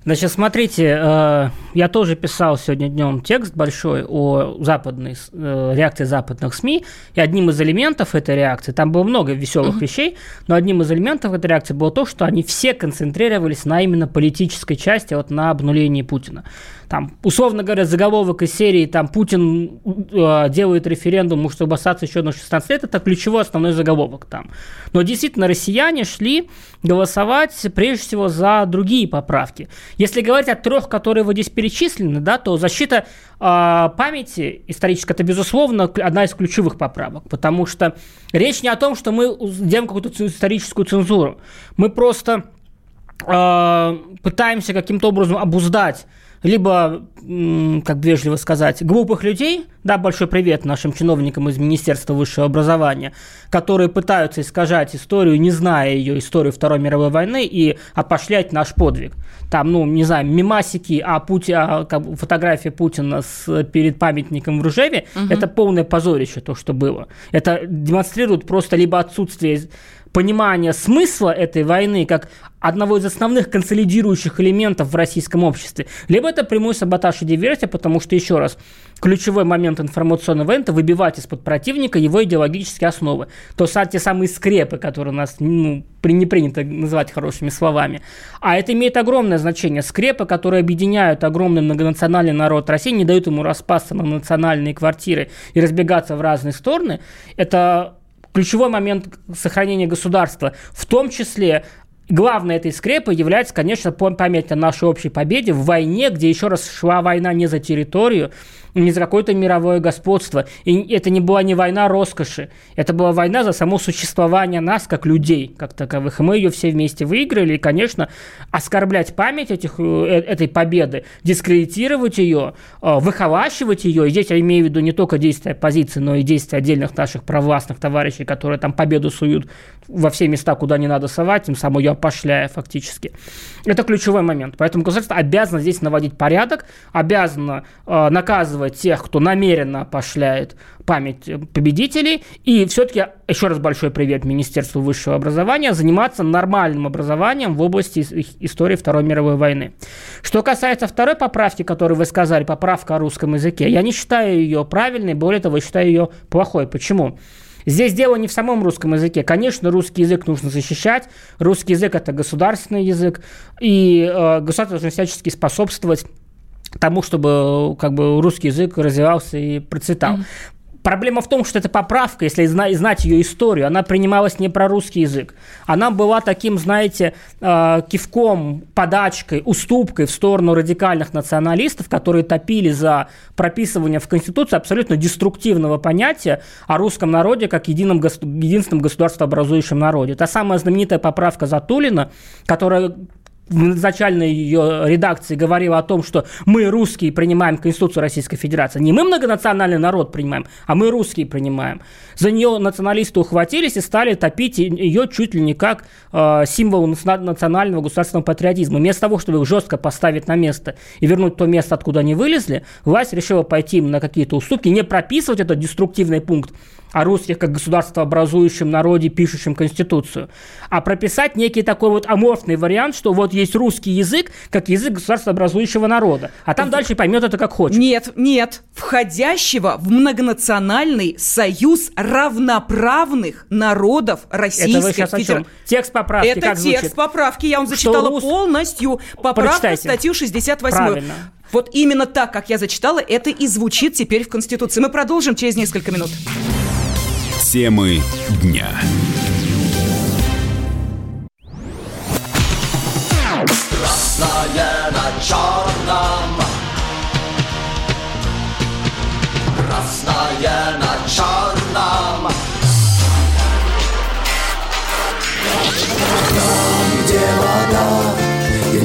Значит, смотрите, э, я тоже писал сегодня днем текст большой о западной э, реакции западных СМИ, и одним из элементов этой реакции, там было много веселых uh-huh. вещей, но одним из элементов этой реакции было то, что они все концентрировались на именно политической части, вот на обнулении Путина там, условно говоря, заголовок из серии там Путин э, делает референдум, чтобы остаться еще на 16 лет, это ключевой основной заголовок там. Но действительно, россияне шли голосовать прежде всего за другие поправки. Если говорить о трех, которые вот здесь перечислены, да, то защита э, памяти исторической, это, безусловно, одна из ключевых поправок, потому что речь не о том, что мы делаем какую-то историческую цензуру. Мы просто э, пытаемся каким-то образом обуздать либо, как вежливо сказать, глупых людей, да, большой привет нашим чиновникам из Министерства высшего образования, которые пытаются искажать историю, не зная ее историю Второй мировой войны и опошлять наш подвиг. Там, ну, не знаю, мимасики, а, Пути, а как, фотография Путина с, перед памятником в Ружеве, угу. это полное позорище, то, что было. Это демонстрирует просто либо отсутствие понимание смысла этой войны как одного из основных консолидирующих элементов в российском обществе, либо это прямой саботаж и диверсия, потому что, еще раз, ключевой момент информационной войны – это выбивать из-под противника его идеологические основы. То те самые скрепы, которые у нас ну, не принято называть хорошими словами. А это имеет огромное значение. Скрепы, которые объединяют огромный многонациональный народ России, не дают ему распасться на национальные квартиры и разбегаться в разные стороны, это ключевой момент сохранения государства, в том числе главной этой скрепой является, конечно, память о нашей общей победе в войне, где еще раз шла война не за территорию, не за какое-то мировое господство. И это не была не война роскоши, это была война за само существование нас, как людей, как таковых. И мы ее все вместе выиграли. И, конечно, оскорблять память этих, э, э, этой победы, дискредитировать ее, э, выхолащивать ее, и здесь я имею в виду не только действия оппозиции, но и действия отдельных наших провластных товарищей, которые там победу суют во все места, куда не надо совать, тем самым ее опошляя фактически. Это ключевой момент. Поэтому государство обязано здесь наводить порядок, обязано э, наказывать тех, кто намеренно опошляет память победителей, и все-таки, еще раз большой привет Министерству высшего образования, заниматься нормальным образованием в области истории Второй мировой войны. Что касается второй поправки, которую вы сказали, поправка о русском языке, я не считаю ее правильной, более того, считаю ее плохой. Почему? Здесь дело не в самом русском языке. Конечно, русский язык нужно защищать. Русский язык – это государственный язык. И э, государство должно всячески способствовать тому, чтобы как бы, русский язык развивался и процветал. Mm-hmm. Проблема в том, что эта поправка, если знать ее историю, она принималась не про русский язык. Она была таким, знаете, э, кивком, подачкой, уступкой в сторону радикальных националистов, которые топили за прописывание в Конституции абсолютно деструктивного понятия о русском народе как едином, единственном государствообразующем народе. Та самая знаменитая поправка Затулина, которая в начальной ее редакции говорила о том, что мы, русские, принимаем Конституцию Российской Федерации. Не мы многонациональный народ принимаем, а мы, русские, принимаем. За нее националисты ухватились и стали топить ее чуть ли не как э, символ национального государственного патриотизма. Вместо того, чтобы их жестко поставить на место и вернуть то место, откуда они вылезли, власть решила пойти на какие-то уступки, не прописывать этот деструктивный пункт, о русских как государство образующем народе, пишущем Конституцию, а прописать некий такой вот аморфный вариант, что вот есть русский язык как язык государства образующего народа, а там дальше поймет это как хочет. Нет, нет, входящего в многонациональный союз равноправных народов Российской Федерации. Текст поправки Это как текст звучит? поправки, я вам зачитала рус... полностью. Поправка статью 68. Правильно. Вот именно так, как я зачитала, это и звучит теперь в Конституции. Мы продолжим через несколько минут. Темы дня. Красное на черном Красное на черном Там, где вода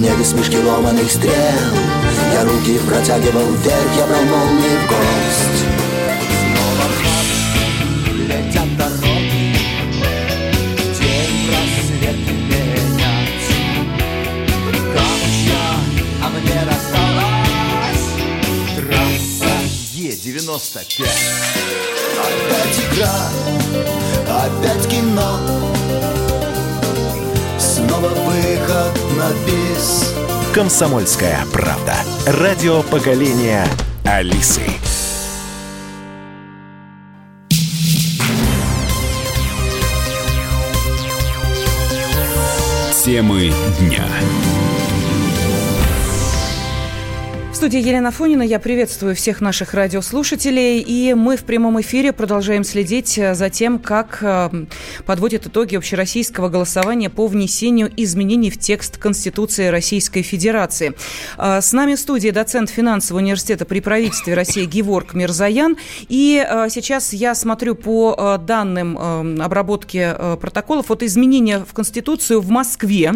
небе смешки ломаных стрел. Я руки протягивал вверх, я брал молнии в гость. Летят дороги День рассвет менять Камушья, а мне досталась Трасса Е-95 Опять игра, опять кино. Снова выход на бис Комсомольская правда. Радио поколения Алисы. Темы дня. В студии Елена Фонина. Я приветствую всех наших радиослушателей. И мы в прямом эфире продолжаем следить э, за тем, как э, подводят итоги общероссийского голосования по внесению изменений в текст Конституции Российской Федерации. Э, с нами в студии доцент финансового университета при правительстве России Геворг Мирзаян. И сейчас я смотрю по данным обработки протоколов. Вот изменения в Конституцию в Москве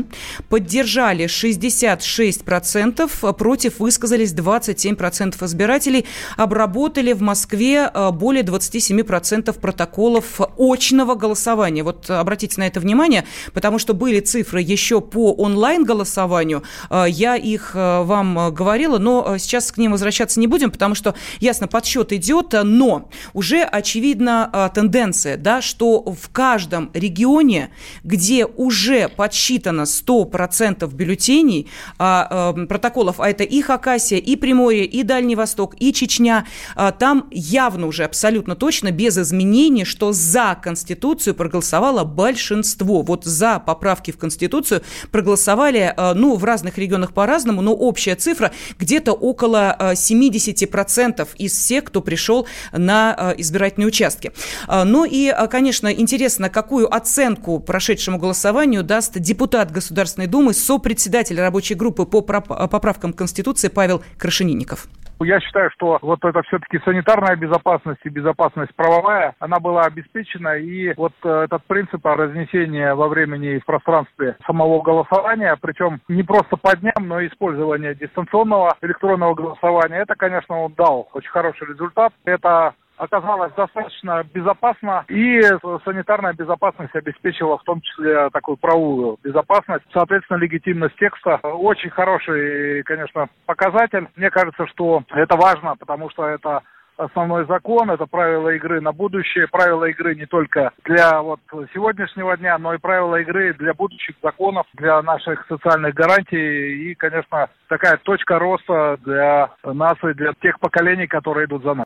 поддержали 66%, против высказались 27% избирателей, обработали в Москве э, более 27% протоколов очного голосования. Вот обратите на это внимание, потому что были цифры еще по онлайн-голосованию, э, я их э, вам говорила, но сейчас к ним возвращаться не будем, потому что, ясно, подсчет идет, но уже очевидна тенденция, да, что в каждом регионе, где уже подсчитано 100% бюллетеней, а, протоколов, а это и Хакасия, и Приморье, и Дальний Восток, и Чечня, а, там явно уже абсолютно точно, без изменений, что за Конституцию проголосовало большинство. Вот за поправки в Конституцию проголосовали, а, ну, в разных регионах по-разному, но общая цифра где-то около 70% а, из всех, кто пришел на избирательные участки. Ну и, конечно, интересно, какую оценку прошедшему голосованию даст депутат Государственной Думы, сопредседатель рабочей группы по поправкам Конституции Павел Крашенинников. Я считаю, что вот это все-таки санитарная безопасность и безопасность правовая, она была обеспечена. И вот э, этот принцип разнесения во времени и в пространстве самого голосования, причем не просто по дням, но и использование дистанционного электронного голосования, это, конечно, он дал очень хороший результат. Это оказалась достаточно безопасна, и санитарная безопасность обеспечила в том числе такую правовую безопасность. Соответственно, легитимность текста очень хороший, конечно, показатель. Мне кажется, что это важно, потому что это основной закон, это правила игры на будущее, правила игры не только для вот сегодняшнего дня, но и правила игры для будущих законов, для наших социальных гарантий и, конечно, такая точка роста для нас и для тех поколений, которые идут за нами.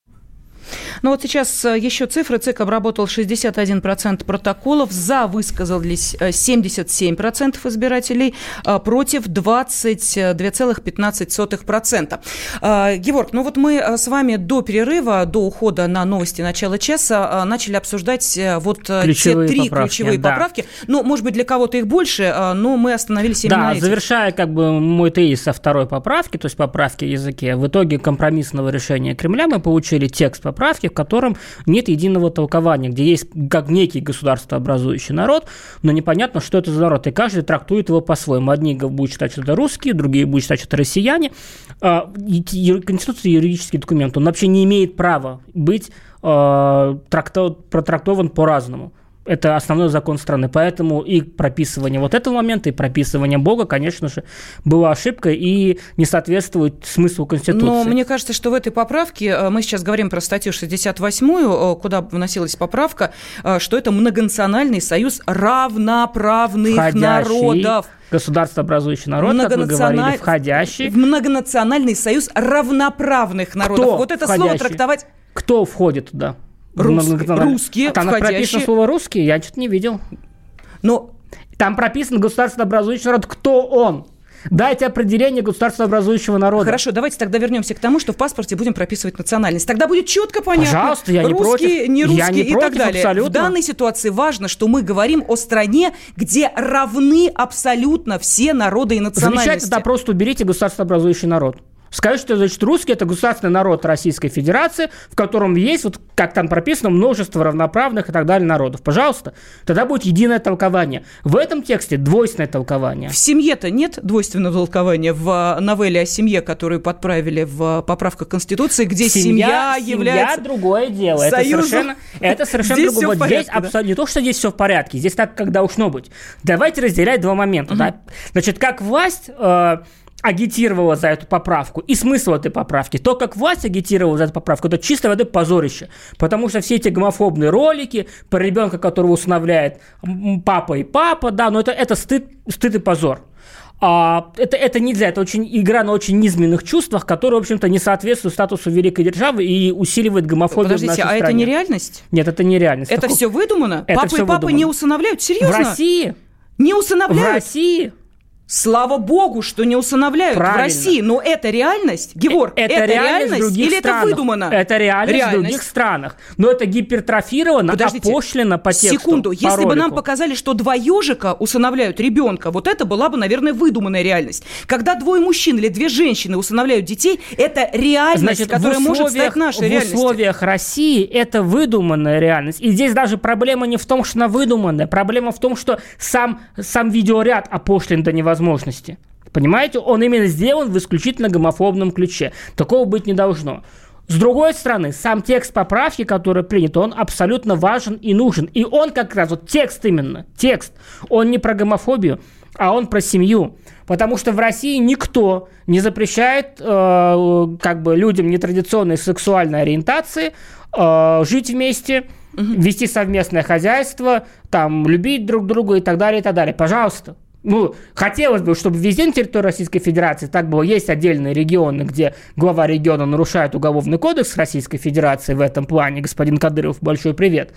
Ну вот сейчас э, еще цифры. ЦИК обработал 61% протоколов. За высказались 77% э, избирателей, э, против 22,15%. Георг, ну вот мы с вами до перерыва, до ухода на новости начала часа начали обсуждать вот ключевые те три поправки, ключевые да. поправки. Ну, может быть, для кого-то их больше, но мы остановились именно да, на этих. завершая как бы мой тезис со второй поправки, то есть поправки в языке, в итоге компромиссного решения Кремля мы получили текст поправки, в котором нет единого толкования, где есть как некий государствообразующий народ, но непонятно, что это за народ, и каждый трактует его по-своему. Одни будут считать, что это русские, другие будут считать, что это россияне. А, Конституция юридический документ, он вообще не имеет права быть а, протрактован по-разному. Это основной закон страны. Поэтому и прописывание вот этого момента, и прописывание Бога, конечно же, была ошибкой и не соответствует смыслу Конституции. Но мне кажется, что в этой поправке, э, мы сейчас говорим про статью 68, э, куда вносилась поправка, э, что это многонациональный союз равноправных Входящий народов государство образующий народ, как вы говорили, входящий. В многонациональный союз равноправных народов. Кто вот это входящий? слово трактовать... Кто входит туда? Рус... Русские, а там входящие... прописано слово «русские», я что-то не видел. Но... Там прописано государство образующий народ. Кто он? Дайте определение государства образующего народа. Хорошо, давайте тогда вернемся к тому, что в паспорте будем прописывать национальность. Тогда будет четко понятно. Пожалуйста, я не русские, против. не русские я не и против, так далее. Абсолютно. В данной ситуации важно, что мы говорим о стране, где равны абсолютно все народы и национальности. Замечательно, да, просто уберите государство образующий народ. Скажут, что, значит, русский – это государственный народ Российской Федерации, в котором есть, вот как там прописано, множество равноправных и так далее народов. Пожалуйста, тогда будет единое толкование. В этом тексте двойственное толкование. В семье-то нет двойственного толкования в новелле о семье, которую подправили в поправках Конституции, где семья, семья является Семья – другое дело. Это совершенно, это совершенно здесь другое. Порядке, здесь да? абсолютно не то, что здесь все в порядке, здесь так, когда должно быть. Давайте разделять два момента. Угу. Да? Значит, как власть э, агитировала за эту поправку и смысл этой поправки. То, как власть агитировала за эту поправку, это чисто воды позорище. Потому что все эти гомофобные ролики про ребенка, которого усыновляет папа и папа, да, но это, это стыд, стыд и позор. А, это, это нельзя, это очень игра на очень низменных чувствах, которые, в общем-то, не соответствуют статусу великой державы и усиливает гомофобию Подождите, в нашей а стране. это не реальность? Нет, это не реальность. Это Такого... все выдумано? Это Папа все и папа выдумано. не усыновляют? Серьезно? В России? Не усыновляют? В России? Слава богу, что не усыновляют Правильно. в России. Но это реальность, Георг, это, это реальность, реальность в или странах. это выдумано? Это реальность, реальность в других странах. Но это гипертрофировано, Подождите, опошлено по тексту. Секунду, по если ролику. бы нам показали, что два ежика усыновляют ребенка, вот это была бы, наверное, выдуманная реальность. Когда двое мужчин или две женщины усыновляют детей, это реальность, Значит, которая может стать нашей в реальностью. условиях России это выдуманная реальность. И здесь даже проблема не в том, что она выдуманная. Проблема в том, что сам, сам видеоряд опошлен до невозможности. Понимаете, он именно сделан в исключительно гомофобном ключе. Такого быть не должно. С другой стороны, сам текст поправки, который принят, он абсолютно важен и нужен. И он как раз, вот текст именно, текст, он не про гомофобию, а он про семью. Потому что в России никто не запрещает э, как бы людям нетрадиционной сексуальной ориентации э, жить вместе, вести совместное хозяйство, там, любить друг друга и так далее, и так далее. Пожалуйста ну, хотелось бы, чтобы везде на территории Российской Федерации так было. Есть отдельные регионы, где глава региона нарушает уголовный кодекс Российской Федерации в этом плане. Господин Кадыров, большой привет.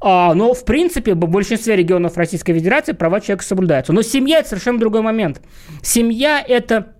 А, но, в принципе, в большинстве регионов Российской Федерации права человека соблюдаются. Но семья – это совершенно другой момент. Семья – это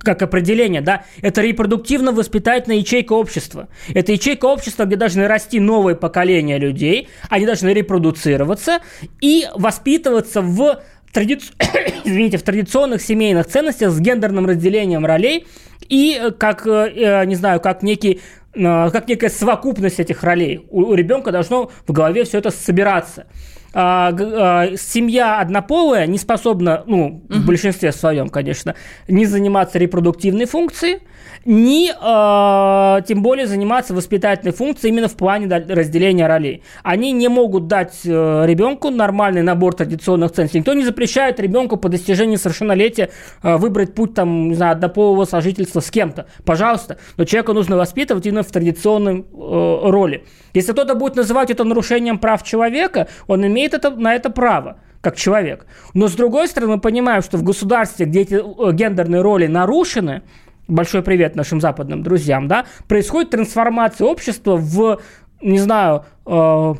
как определение, да, это репродуктивно-воспитательная ячейка общества. Это ячейка общества, где должны расти новые поколения людей, они должны репродуцироваться и воспитываться в тради... извините, в традиционных семейных ценностях с гендерным разделением ролей и э, как, э, не знаю, как некий э, как некая совокупность этих ролей. У ребенка должно в голове все это собираться. А, а, семья однополая не способна, ну, в большинстве своем, конечно, не заниматься репродуктивной функцией, ни э, тем более заниматься воспитательной функцией именно в плане разделения ролей. Они не могут дать э, ребенку нормальный набор традиционных ценностей. Никто не запрещает ребенку по достижении совершеннолетия э, выбрать путь там, не знаю, однополого сожительства с кем-то. Пожалуйста. Но человека нужно воспитывать именно в традиционной э, роли. Если кто-то будет называть это нарушением прав человека, он имеет это, на это право как человек. Но с другой стороны, мы понимаем, что в государстве, где эти гендерные роли нарушены, большой привет нашим западным друзьям, да, происходит трансформация общества в, не знаю, э,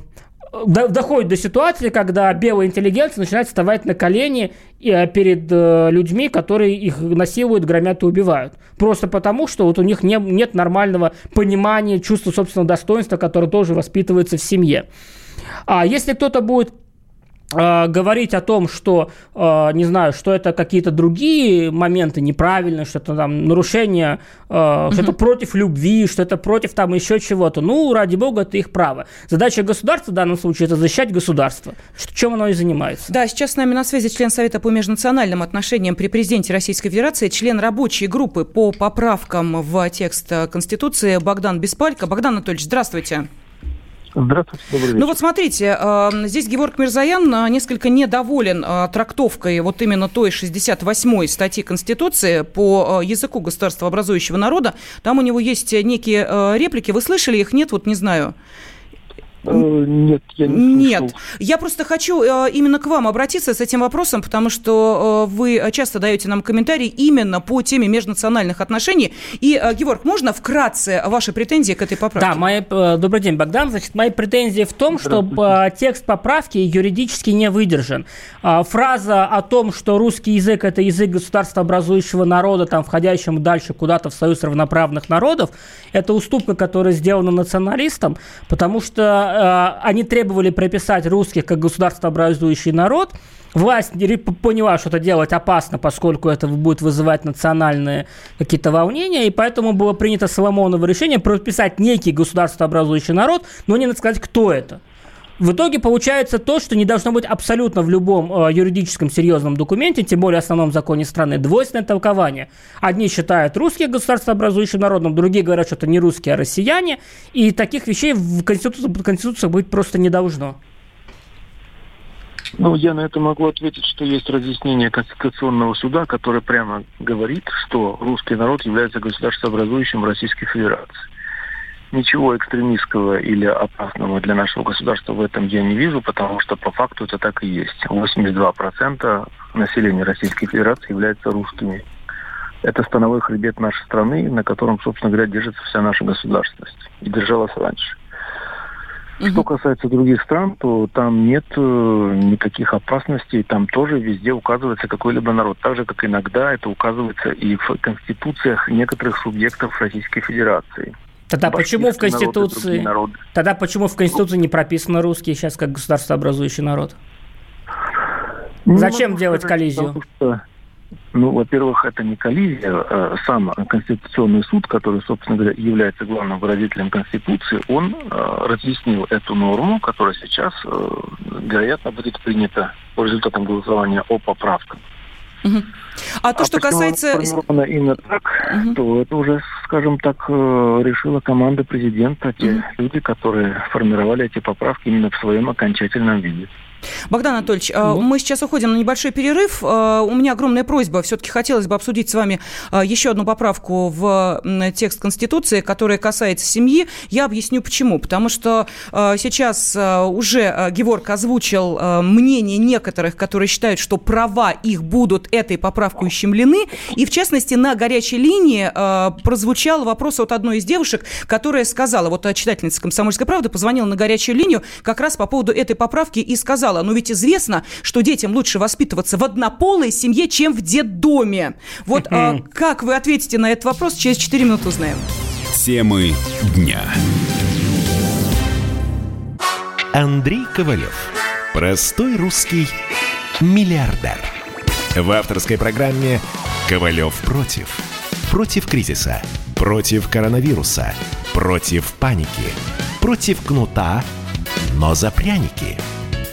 доходит до ситуации, когда белая интеллигенция начинает вставать на колени э, перед э, людьми, которые их насилуют, громят и убивают. Просто потому, что вот у них не, нет нормального понимания, чувства собственного достоинства, которое тоже воспитывается в семье. А если кто-то будет Э, говорить о том, что, э, не знаю, что это какие-то другие моменты неправильные, что это там нарушение, угу. что это против любви, что это против там еще чего-то. Ну, ради бога, это их право. Задача государства в данном случае – это защищать государство. Чем оно и занимается. Да, сейчас с нами на связи член Совета по межнациональным отношениям при президенте Российской Федерации, член рабочей группы по поправкам в текст Конституции Богдан Беспалько. Богдан Анатольевич, здравствуйте. Здравствуйте, добрый вечер. Ну вот смотрите, э, здесь Георг Мирзаян э, несколько недоволен э, трактовкой вот именно той 68-й статьи Конституции по языку государствообразующего народа. Там у него есть некие реплики. Вы слышали их? Нет? Вот не знаю. Э, нет, я не Нет. Я просто хочу э, именно к вам обратиться с этим вопросом, потому что э, вы часто даете нам комментарии именно по теме межнациональных отношений. И, Георг, можно вкратце ваши претензии к этой поправке? Да, мои, добрый день, Богдан. Значит, мои претензии в том, что текст поправки юридически не выдержан. Фраза о том, что русский язык – это язык государства образующего народа, там, входящему дальше куда-то в союз равноправных народов, это уступка, которая сделана националистам, потому что Э, они требовали прописать русских как государствообразующий народ. Власть поняла, что это делать опасно, поскольку это будет вызывать национальные какие-то волнения, и поэтому было принято Соломоново решение прописать некий государствообразующий народ, но не сказать, кто это. В итоге получается то, что не должно быть абсолютно в любом э, юридическом серьезном документе, тем более основном законе страны, двойственное толкование. Одни считают русские государствообразующим народом, другие говорят, что это не русские, а россияне. И таких вещей в Конституции, в Конституции быть просто не должно. Ну, я на это могу ответить, что есть разъяснение Конституционного суда, которое прямо говорит, что русский народ является государствообразующим Российской Федерации. Ничего экстремистского или опасного для нашего государства в этом я не вижу, потому что по факту это так и есть. 82% населения Российской Федерации являются русскими. Это становой хребет нашей страны, на котором, собственно говоря, держится вся наша государственность. И держалась раньше. Что касается других стран, то там нет э, никаких опасностей, там тоже везде указывается какой-либо народ. Так же, как иногда это указывается и в конституциях некоторых субъектов Российской Федерации. Тогда почему в Конституции... Народ, тогда почему в Конституции не прописано русский сейчас как государствообразующий народ? Ну, Зачем делать коллизию? что, ну, во-первых, это не коллизия. А сам Конституционный суд, который, собственно говоря, является главным выразителем Конституции, он э, разъяснил эту норму, которая сейчас, э, вероятно, будет принята по результатам голосования о поправках. Угу. А то, а что касается... сформировано именно так, угу. то это уже, скажем так, э, решила команда президента, те угу. люди, которые формировали эти поправки именно в своем окончательном виде. Богдан Анатольевич, ну. мы сейчас уходим на небольшой перерыв. А, у меня огромная просьба. Все-таки хотелось бы обсудить с вами а, еще одну поправку в текст Конституции, которая касается семьи. Я объясню почему. Потому что сейчас уже Геворг озвучил мнение некоторых, которые считают, что права их будут этой поправкой ущемлены. И, в частности, на горячей линии прозвучал вопрос от одной из девушек, которая сказала, вот читательница «Комсомольской правды» позвонила на горячую линию как раз по поводу этой поправки и сказала, сказала, ну ведь известно, что детям лучше воспитываться в однополой семье, чем в детдоме. Вот а, как вы ответите на этот вопрос, через 4 минуты узнаем. Темы дня. Андрей Ковалев. Простой русский миллиардер. В авторской программе «Ковалев против». Против кризиса, против коронавируса, против паники, против кнута, но за пряники –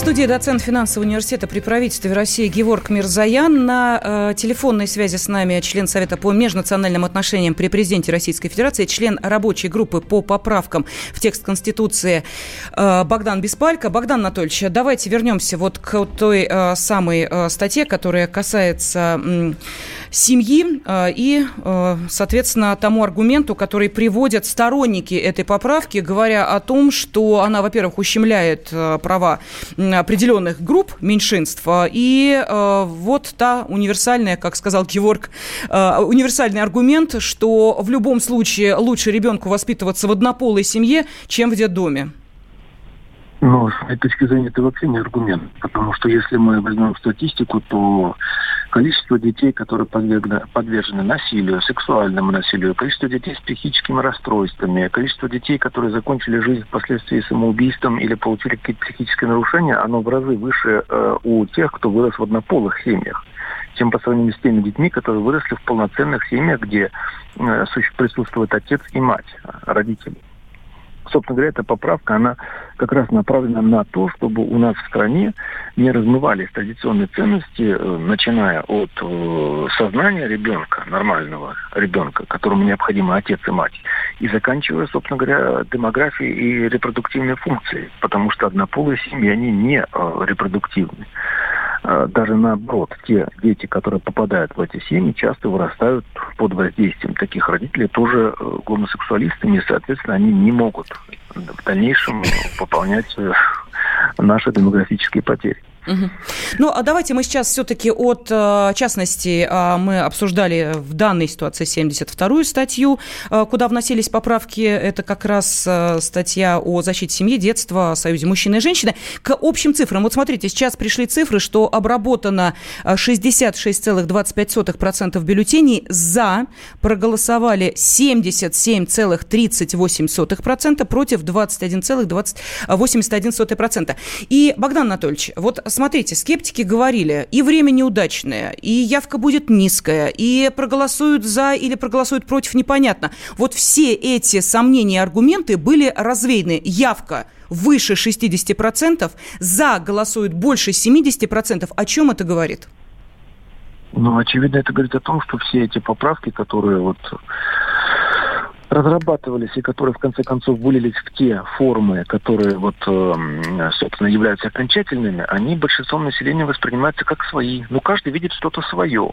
Студии доцент финансового университета при правительстве России Геворг Мирзаян. На э, телефонной связи с нами член Совета по межнациональным отношениям при президенте Российской Федерации, член рабочей группы по поправкам в текст Конституции э, Богдан Беспалько. Богдан Анатольевич, давайте вернемся вот к той э, самой э, статье, которая касается э, семьи э, и, э, соответственно, тому аргументу, который приводят сторонники этой поправки, говоря о том, что она, во-первых, ущемляет э, права определенных групп меньшинств. И вот та универсальная, как сказал Геворг, э, универсальный аргумент, что в любом случае лучше ребенку воспитываться в однополой семье, чем в детдоме. Ну, с моей точки зрения, это вообще не аргумент. Потому что если мы возьмем статистику, то количество детей, которые подвержены насилию, сексуальному насилию, количество детей с психическими расстройствами, количество детей, которые закончили жизнь впоследствии самоубийством или получили какие-то психические нарушения, оно в разы выше э, у тех, кто вырос в однополых семьях чем по сравнению с теми детьми, которые выросли в полноценных семьях, где э, присутствует отец и мать, родители собственно говоря, эта поправка, она как раз направлена на то, чтобы у нас в стране не размывались традиционные ценности, э, начиная от э, сознания ребенка, нормального ребенка, которому необходимы отец и мать, и заканчивая, собственно говоря, демографией и репродуктивной функцией, потому что однополые семьи, они не э, репродуктивны. А, даже наоборот, те дети, которые попадают в эти семьи, часто вырастают под воздействием таких родителей тоже э, гомосексуалистами, и, соответственно, они не могут в дальнейшем пополнять э, наши демографические потери. Ну, а давайте мы сейчас все-таки от э, частности, а, мы обсуждали в данной ситуации 72-ю статью, э, куда вносились поправки. Это как раз э, статья о защите семьи, детства, союзе мужчины и женщины. К общим цифрам. Вот смотрите, сейчас пришли цифры, что обработано 66,25% бюллетеней за, проголосовали 77,38%, против 21,81%. И, Богдан Анатольевич, вот смотрите, скептики говорили, и время неудачное, и явка будет низкая, и проголосуют за или проголосуют против, непонятно. Вот все эти сомнения и аргументы были развеяны. Явка выше 60%, за голосуют больше 70%. О чем это говорит? Ну, очевидно, это говорит о том, что все эти поправки, которые вот разрабатывались и которые в конце концов вылились в те формы, которые вот, э, собственно, являются окончательными, они большинством населения воспринимаются как свои. Но каждый видит что-то свое.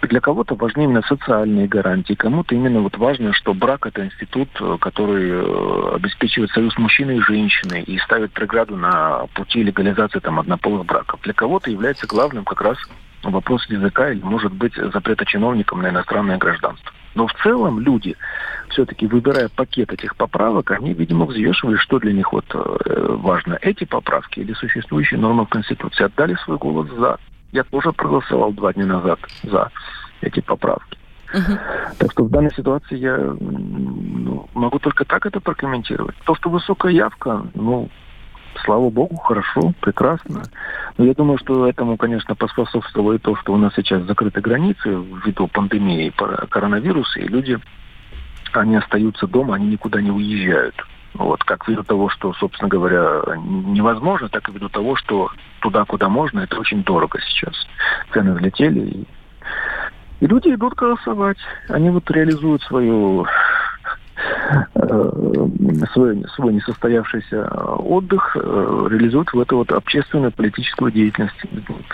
Для кого-то важны именно социальные гарантии, кому-то именно вот важно, что брак – это институт, э, который э, обеспечивает союз мужчины и женщины и ставит преграду на пути легализации там, однополых браков. Для кого-то является главным как раз вопрос языка или, может быть, запрета чиновникам на иностранное гражданство. Но в целом люди, все-таки выбирая пакет этих поправок, они, видимо, взвешивали, что для них вот э, важно, эти поправки или существующие нормы в Конституции. Отдали свой голос за. Я тоже проголосовал два дня назад за эти поправки. Uh-huh. Так что в данной ситуации я ну, могу только так это прокомментировать. То, что высокая явка, ну, слава богу, хорошо, прекрасно. Но я думаю, что этому, конечно, поспособствовало и то, что у нас сейчас закрыты границы ввиду пандемии коронавируса, и люди, они остаются дома, они никуда не уезжают. Вот, как ввиду того, что, собственно говоря, невозможно, так и ввиду того, что туда, куда можно, это очень дорого сейчас. Цены взлетели, и, и люди идут голосовать. Они вот реализуют свою свой, свой несостоявшийся отдых э, реализуют в эту вот общественную политическую деятельность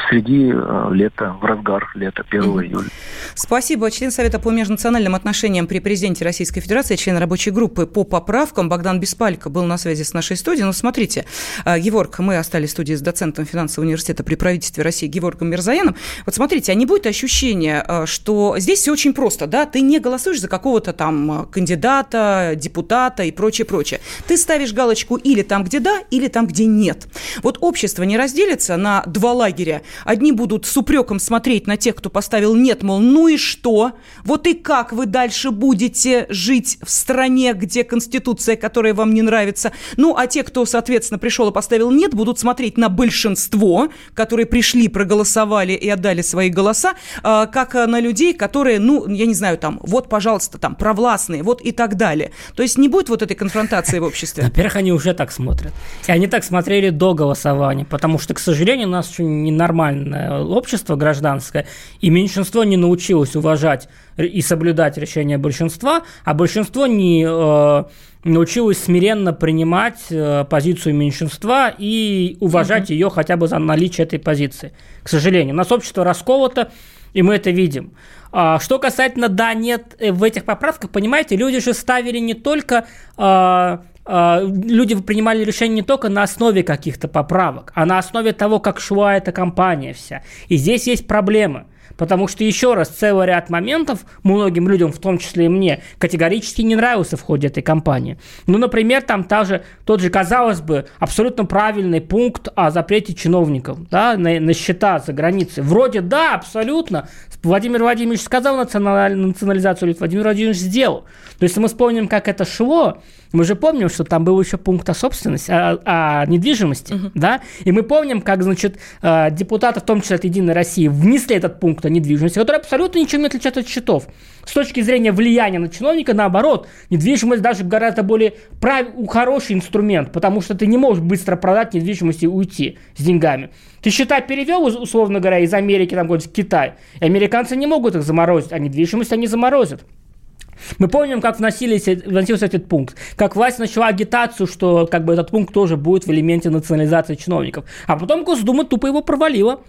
среди э, лета, в разгар лета, 1 mm июля. Спасибо. Член Совета по межнациональным отношениям при президенте Российской Федерации, член рабочей группы по поправкам Богдан Беспалько был на связи с нашей студией. Ну, смотрите, Геворг, мы остались в студии с доцентом финансового университета при правительстве России Геворгом Мирзаяном. Вот смотрите, а не будет ощущения, что здесь все очень просто, да? Ты не голосуешь за какого-то там кандидата, депутата и прочее, прочее. Ты ставишь галочку или там, где да, или там, где нет. Вот общество не разделится на два лагеря. Одни будут с упреком смотреть на тех, кто поставил нет, мол, ну и что? Вот и как вы дальше будете жить в стране, где конституция, которая вам не нравится? Ну, а те, кто, соответственно, пришел и поставил нет, будут смотреть на большинство, которые пришли, проголосовали и отдали свои голоса, а, как на людей, которые, ну, я не знаю, там, вот, пожалуйста, там, провластные, вот и так далее. То есть не будет вот этой конфронтации в обществе? Во-первых, они уже так смотрят. И они так смотрели до голосования, потому что, к сожалению, у нас очень ненормальное общество гражданское, и меньшинство не научилось уважать и соблюдать решение большинства, а большинство не э, научилось смиренно принимать э, позицию меньшинства и уважать угу. ее хотя бы за наличие этой позиции. К сожалению, у нас общество расколото, и мы это видим. А, что касательно да, нет э, в этих поправках, понимаете, люди же ставили не только а, а, люди принимали решение не только на основе каких-то поправок, а на основе того, как шла эта кампания вся. И здесь есть проблемы. Потому что, еще раз, целый ряд моментов многим людям, в том числе и мне, категорически не нравился в ходе этой кампании. Ну, например, там та же, тот же, казалось бы, абсолютно правильный пункт о запрете чиновников да, на, на счета за границей. Вроде да, абсолютно. Владимир Владимирович сказал национализацию, Владимир Владимирович сделал. То есть, мы вспомним, как это шло, мы же помним, что там был еще пункт о собственности, о, о недвижимости, угу. да? И мы помним, как, значит, э, депутаты, в том числе от «Единой России», внесли этот пункт о недвижимости, который абсолютно ничем не отличается от счетов. С точки зрения влияния на чиновника, наоборот, недвижимость даже гораздо более прав... хороший инструмент, потому что ты не можешь быстро продать недвижимость и уйти с деньгами. Ты счета перевел, условно говоря, из Америки там, в Китай, и американцы не могут их заморозить, а недвижимость они заморозят. Мы помним, как вносились, вносился этот пункт, как власть начала агитацию, что как бы этот пункт тоже будет в элементе национализации чиновников. А потом Госдума тупо его провалила.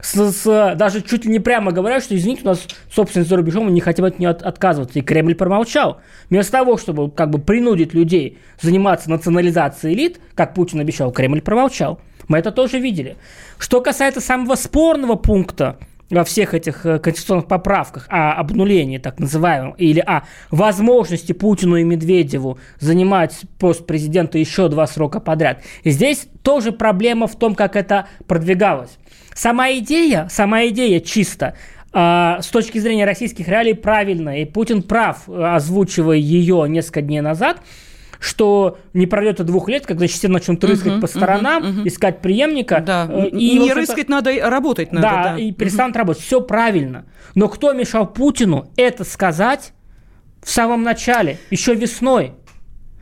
С, с, даже чуть ли не прямо говорят, что, извините, у нас собственность за рубежом, мы не хотим от нее от, отказываться. И Кремль промолчал. Вместо того, чтобы как бы принудить людей заниматься национализацией элит, как Путин обещал, Кремль промолчал. Мы это тоже видели. Что касается самого спорного пункта, во всех этих э, конституционных поправках о обнулении, так называемом, или о возможности Путину и Медведеву занимать пост президента еще два срока подряд. И здесь тоже проблема в том, как это продвигалось. Сама идея, сама идея чисто э, с точки зрения российских реалий правильная, и Путин прав, озвучивая ее несколько дней назад – что не пройдет и двух лет, когда все начнут рыскать uh-huh, по сторонам, uh-huh, uh-huh. искать преемника. Да. Э, и не рыскать надо, работать надо. Да, да. и перестанут uh-huh. работать. Все правильно. Но кто мешал Путину это сказать в самом начале, еще весной?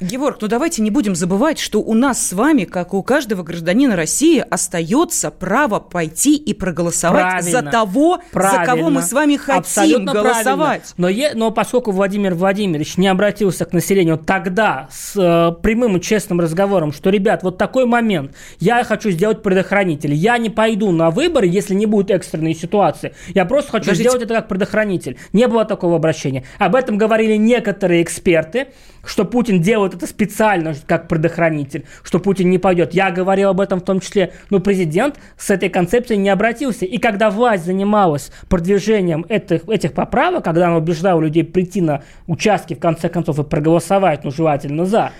Геворг, ну давайте не будем забывать, что у нас с вами, как у каждого гражданина России, остается право пойти и проголосовать правильно, за того, правильно, за кого мы с вами хотим Абсолютно голосовать. Но, е, но поскольку Владимир Владимирович не обратился к населению тогда с э, прямым и честным разговором, что, ребят, вот такой момент, я хочу сделать предохранитель, я не пойду на выборы, если не будет экстренной ситуации, я просто хочу Подождите. сделать это как предохранитель. Не было такого обращения. Об этом говорили некоторые эксперты, что Путин делает это специально как предохранитель, что Путин не пойдет. Я говорил об этом в том числе, но президент с этой концепцией не обратился. И когда власть занималась продвижением этих, этих поправок, когда она убеждала людей прийти на участки, в конце концов, и проголосовать, ну, желательно за,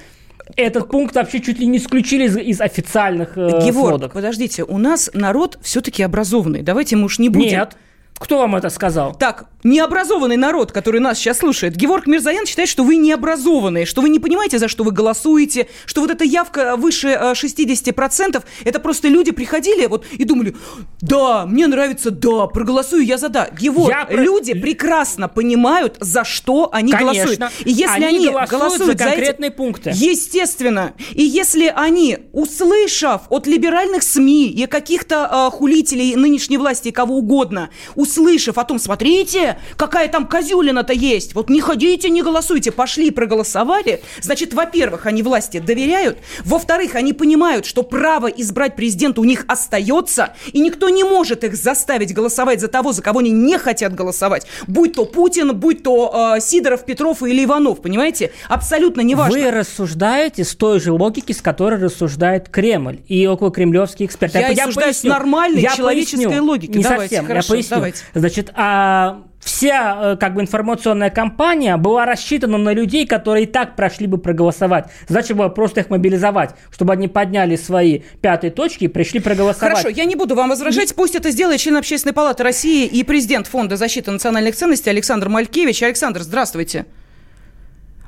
этот пункт вообще чуть ли не исключили из, из официальных э, Геворг, сводок. подождите, у нас народ все-таки образованный. Давайте мы уж не будем... Нет. Кто вам это сказал? Так, необразованный народ, который нас сейчас слушает. Геворг Мирзаян считает, что вы необразованные, что вы не понимаете, за что вы голосуете, что вот эта явка выше 60%, э, это просто люди приходили вот и думали, да, мне нравится, да, проголосую я за да. Геворг, я люди про... прекрасно понимают, за что они Конечно. голосуют. И если они, они голосуют, голосуют за конкретные за эти... пункты. Естественно. И если они, услышав от либеральных СМИ и каких-то э, хулителей нынешней власти, кого угодно, услышав о том, смотрите, какая там козюлина-то есть, вот не ходите, не голосуйте, пошли и проголосовали, значит, во-первых, они власти доверяют, во-вторых, они понимают, что право избрать президента у них остается, и никто не может их заставить голосовать за того, за кого они не хотят голосовать, будь то Путин, будь то э, Сидоров, Петров или Иванов, понимаете? Абсолютно неважно. Вы рассуждаете с той же логики, с которой рассуждает Кремль и около кремлевские эксперты. Я, я рассуждаю с нормальной я человеческой поясню. логикой. Не давайте, совсем, хорошо, я поясню. Давайте. Значит, а вся э, как бы информационная кампания была рассчитана на людей, которые и так прошли бы проголосовать. Зачем было просто их мобилизовать, чтобы они подняли свои пятые точки и пришли проголосовать. Хорошо, я не буду вам возвращать. Пусть это сделает член Общественной палаты России и президент Фонда защиты национальных ценностей Александр Малькевич. Александр, здравствуйте.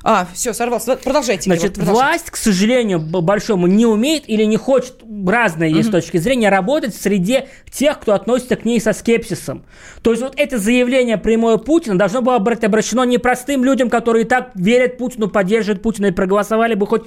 А, все, сорвался. Продолжайте. Значит, продолжайте. власть, к сожалению, большому не умеет или не хочет, разные есть mm точки зрения, работать в среде тех, кто относится к ней со скепсисом. То есть вот это заявление прямое Путина должно было быть обращено не простым людям, которые и так верят Путину, поддерживают Путина и проголосовали бы хоть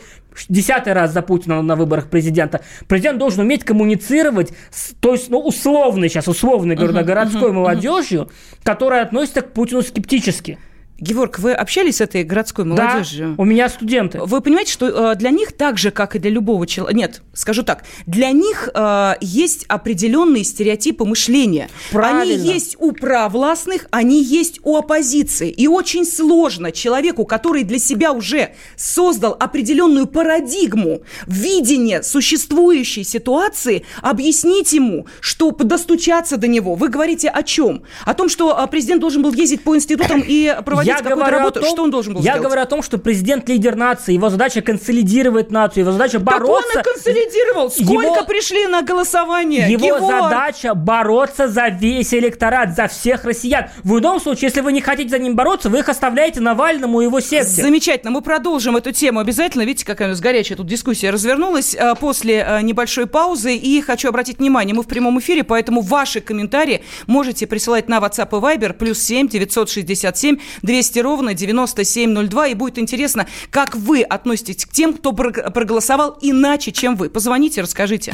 десятый раз за Путина на выборах президента. Президент должен уметь коммуницировать, с, то есть, ну, условно сейчас, условно говорю, uh-huh, городской uh-huh, молодежью, uh-huh. которая относится к Путину скептически. Геворг, вы общались с этой городской молодежью? Да, у меня студенты. Вы понимаете, что э, для них так же, как и для любого человека... Нет, скажу так. Для них э, есть определенные стереотипы мышления. Правильно. Они есть у провластных, они есть у оппозиции. И очень сложно человеку, который для себя уже создал определенную парадигму видения существующей ситуации, объяснить ему, что достучаться до него. Вы говорите о чем? О том, что э, президент должен был ездить по институтам и проводить я какую-то работу, том, что он должен был Я сделать? говорю о том, что президент лидер нации, его задача консолидировать нацию, его задача бороться. Так он и консолидировал. Сколько его, пришли на голосование? Его Геворг. задача бороться за весь электорат, за всех россиян. В любом случае, если вы не хотите за ним бороться, вы их оставляете Навальному и его секте. Замечательно. Мы продолжим эту тему обязательно. Видите, какая у нас горячая тут дискуссия развернулась а, после а, небольшой паузы. И хочу обратить внимание, мы в прямом эфире, поэтому ваши комментарии можете присылать на WhatsApp и Viber плюс 7 967 200 200 ровно 9702. И будет интересно, как вы относитесь к тем, кто проголосовал иначе, чем вы. Позвоните, расскажите.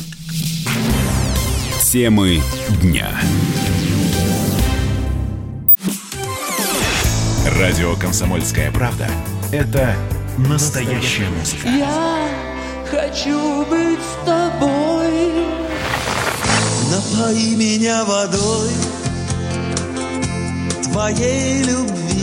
Темы дня. Радио «Комсомольская правда» — это настоящая музыка. Я хочу быть с тобой. Напои меня водой твоей любви.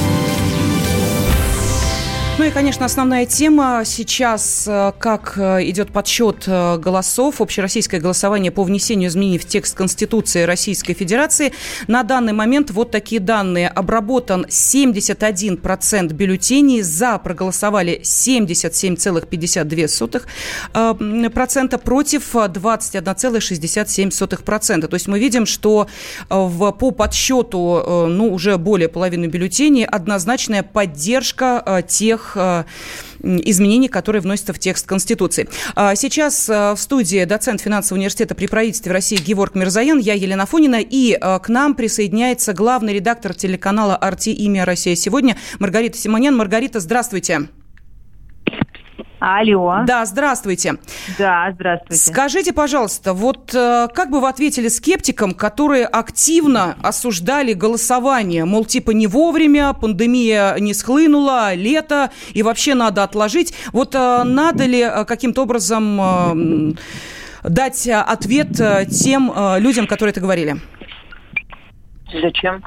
Ну и, конечно, основная тема сейчас, э, как э, идет подсчет э, голосов, общероссийское голосование по внесению изменений в текст Конституции Российской Федерации. На данный момент вот такие данные. Обработан 71% бюллетеней, за проголосовали 77,52%, против 21,67%. То есть мы видим, что в, по подсчету ну, уже более половины бюллетеней однозначная поддержка тех Э, изменений, которые вносятся в текст Конституции. А сейчас э, в студии доцент финансового университета при правительстве России Геворг Мирзаян, я Елена Фонина, и э, к нам присоединяется главный редактор телеканала «Арти. Имя Россия сегодня» Маргарита Симонян. Маргарита, здравствуйте. Алло. Да, здравствуйте. Да, здравствуйте. Скажите, пожалуйста, вот э, как бы вы ответили скептикам, которые активно осуждали голосование, мол, типа не вовремя, пандемия не схлынула, лето, и вообще надо отложить. Вот э, надо ли э, каким-то образом дать ответ тем людям, которые это говорили? Зачем?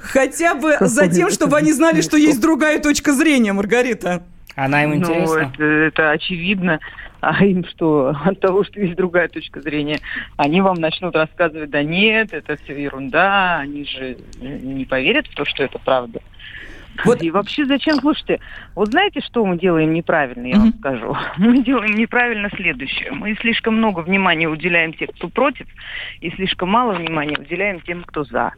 Хотя бы за тем, чтобы они знали, что есть другая точка зрения, Маргарита. Она им ну, интересна? Ну, это, это очевидно. А им что, от того, что есть другая точка зрения, они вам начнут рассказывать, да нет, это все ерунда, они же не поверят в то, что это правда. Вот. И вообще зачем, слушайте, вот знаете, что мы делаем неправильно, я mm-hmm. вам скажу? Мы делаем неправильно следующее. Мы слишком много внимания уделяем тем, кто против, и слишком мало внимания уделяем тем, кто за.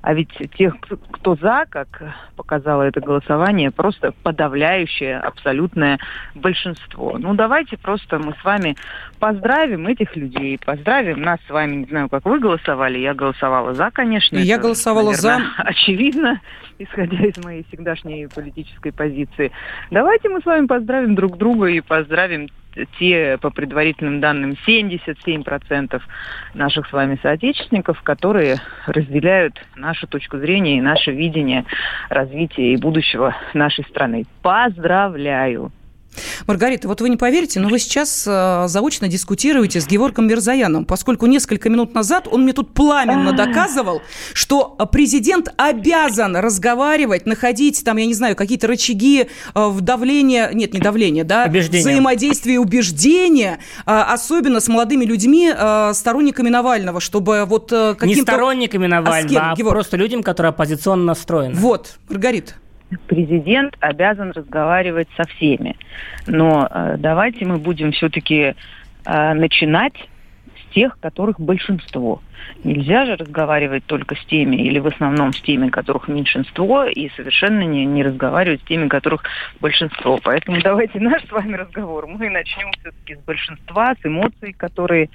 А ведь тех, кто за, как показало это голосование, просто подавляющее абсолютное большинство. Ну, давайте просто мы с вами поздравим этих людей, поздравим нас с вами, не знаю, как вы голосовали, я голосовала за, конечно. Я это, голосовала наверное, за. Очевидно, исходя из моей всегдашней политической позиции. Давайте мы с вами поздравим друг друга и поздравим те, по предварительным данным, 77% наших с вами соотечественников, которые разделяют нашу точку зрения и наше видение развития и будущего нашей страны. Поздравляю! Маргарита, вот вы не поверите, но вы сейчас э, заочно дискутируете с Геворгом Мирзаяном, поскольку несколько минут назад он мне тут пламенно доказывал, что президент обязан разговаривать, находить там, я не знаю, какие-то рычаги э, в давление, нет, не давление, да, Убеждения. взаимодействие и убеждения, э, особенно с молодыми людьми, э, сторонниками Навального, чтобы вот э, каким-то... Не сторонниками Навального, кем, а, Геворг? просто людям, которые оппозиционно настроены. Вот, Маргарита. Президент обязан разговаривать со всеми. Но э, давайте мы будем все-таки э, начинать тех, которых большинство. Нельзя же разговаривать только с теми, или в основном с теми, которых меньшинство, и совершенно не, не разговаривать с теми, которых большинство. Поэтому давайте наш с вами разговор. Мы начнем все-таки с большинства, с эмоций, которые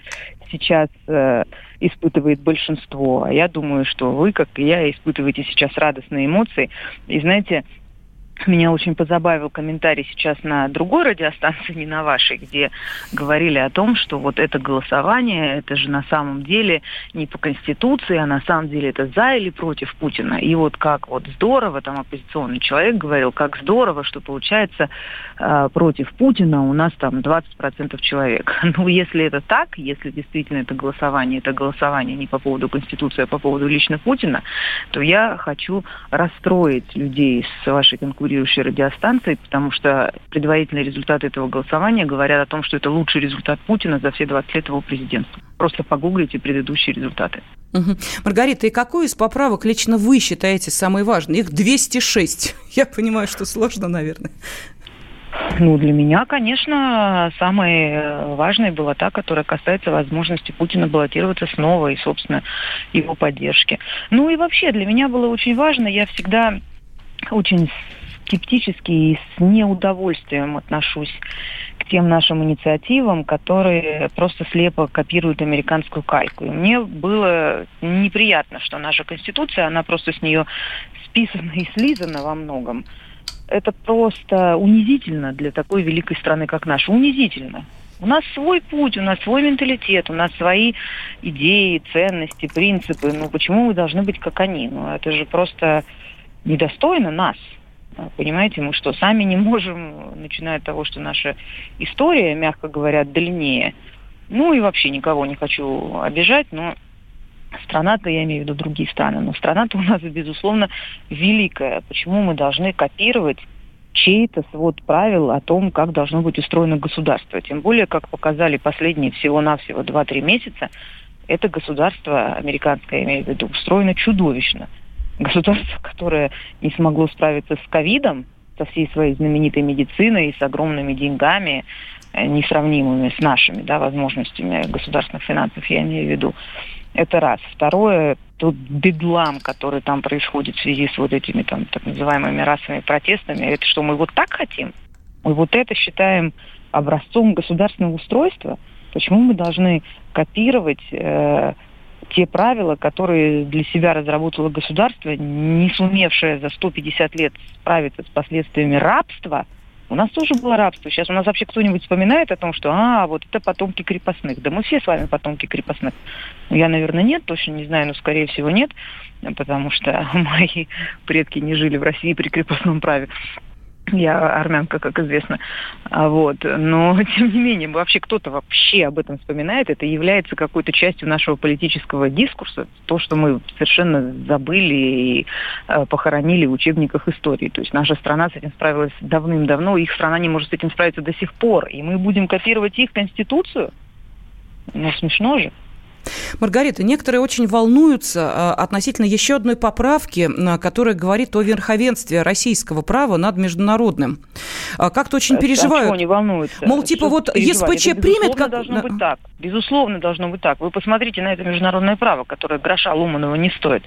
сейчас э, испытывает большинство. А я думаю, что вы, как и я, испытываете сейчас радостные эмоции. И знаете, меня очень позабавил комментарий сейчас на другой радиостанции, не на вашей, где говорили о том, что вот это голосование, это же на самом деле не по Конституции, а на самом деле это за или против Путина. И вот как вот здорово, там оппозиционный человек говорил, как здорово, что получается э, против Путина у нас там 20% человек. Ну, если это так, если действительно это голосование, это голосование не по поводу Конституции, а по поводу лично Путина, то я хочу расстроить людей с вашей конкурирующей радиостанцией, потому что предварительные результаты этого голосования говорят о том, что это лучший результат Путина за все 20 лет его президентства. Просто погуглите предыдущие результаты. Угу. Маргарита, и какую из поправок лично вы считаете самой важной? Их 206. Я понимаю, что сложно, наверное. Ну, для меня, конечно, самой э, важной была та, которая касается возможности Путина баллотироваться снова и, собственно, его поддержки. Ну и вообще для меня было очень важно, я всегда очень скептически и с неудовольствием отношусь к тем нашим инициативам, которые просто слепо копируют американскую кальку. И мне было неприятно, что наша Конституция, она просто с нее списана и слизана во многом это просто унизительно для такой великой страны, как наша. Унизительно. У нас свой путь, у нас свой менталитет, у нас свои идеи, ценности, принципы. Ну почему мы должны быть как они? Ну это же просто недостойно нас. Понимаете, мы что, сами не можем, начиная от того, что наша история, мягко говоря, длиннее. Ну и вообще никого не хочу обижать, но страна-то, я имею в виду другие страны, но страна-то у нас, безусловно, великая. Почему мы должны копировать чей-то свод правил о том, как должно быть устроено государство. Тем более, как показали последние всего-навсего 2-3 месяца, это государство американское, я имею в виду, устроено чудовищно. Государство, которое не смогло справиться с ковидом, со всей своей знаменитой медициной, с огромными деньгами, э, несравнимыми с нашими да, возможностями государственных финансов, я имею в виду. Это раз. Второе, тот бедлам, который там происходит в связи с вот этими там так называемыми расовыми протестами, это что, мы вот так хотим? Мы вот это считаем образцом государственного устройства? Почему мы должны копировать э, те правила, которые для себя разработало государство, не сумевшее за 150 лет справиться с последствиями рабства – у нас тоже было рабство. Сейчас у нас вообще кто-нибудь вспоминает о том, что, а, вот это потомки крепостных. Да мы все с вами потомки крепостных. Я, наверное, нет, точно не знаю, но, скорее всего, нет, потому что мои предки не жили в России при крепостном праве. Я армянка, как известно. А вот. Но, тем не менее, вообще кто-то вообще об этом вспоминает. Это является какой-то частью нашего политического дискурса. То, что мы совершенно забыли и э, похоронили в учебниках истории. То есть наша страна с этим справилась давным-давно, их страна не может с этим справиться до сих пор. И мы будем копировать их конституцию? Ну, смешно же. Маргарита, некоторые очень волнуются а, относительно еще одной поправки, которая говорит о верховенстве российского права над международным. А, как-то очень переживают. А не волнуются? Мол, типа вот ЕСПЧ это, примет... Как... должно быть так. Безусловно, должно быть так. Вы посмотрите на это международное право, которое гроша Луманова не стоит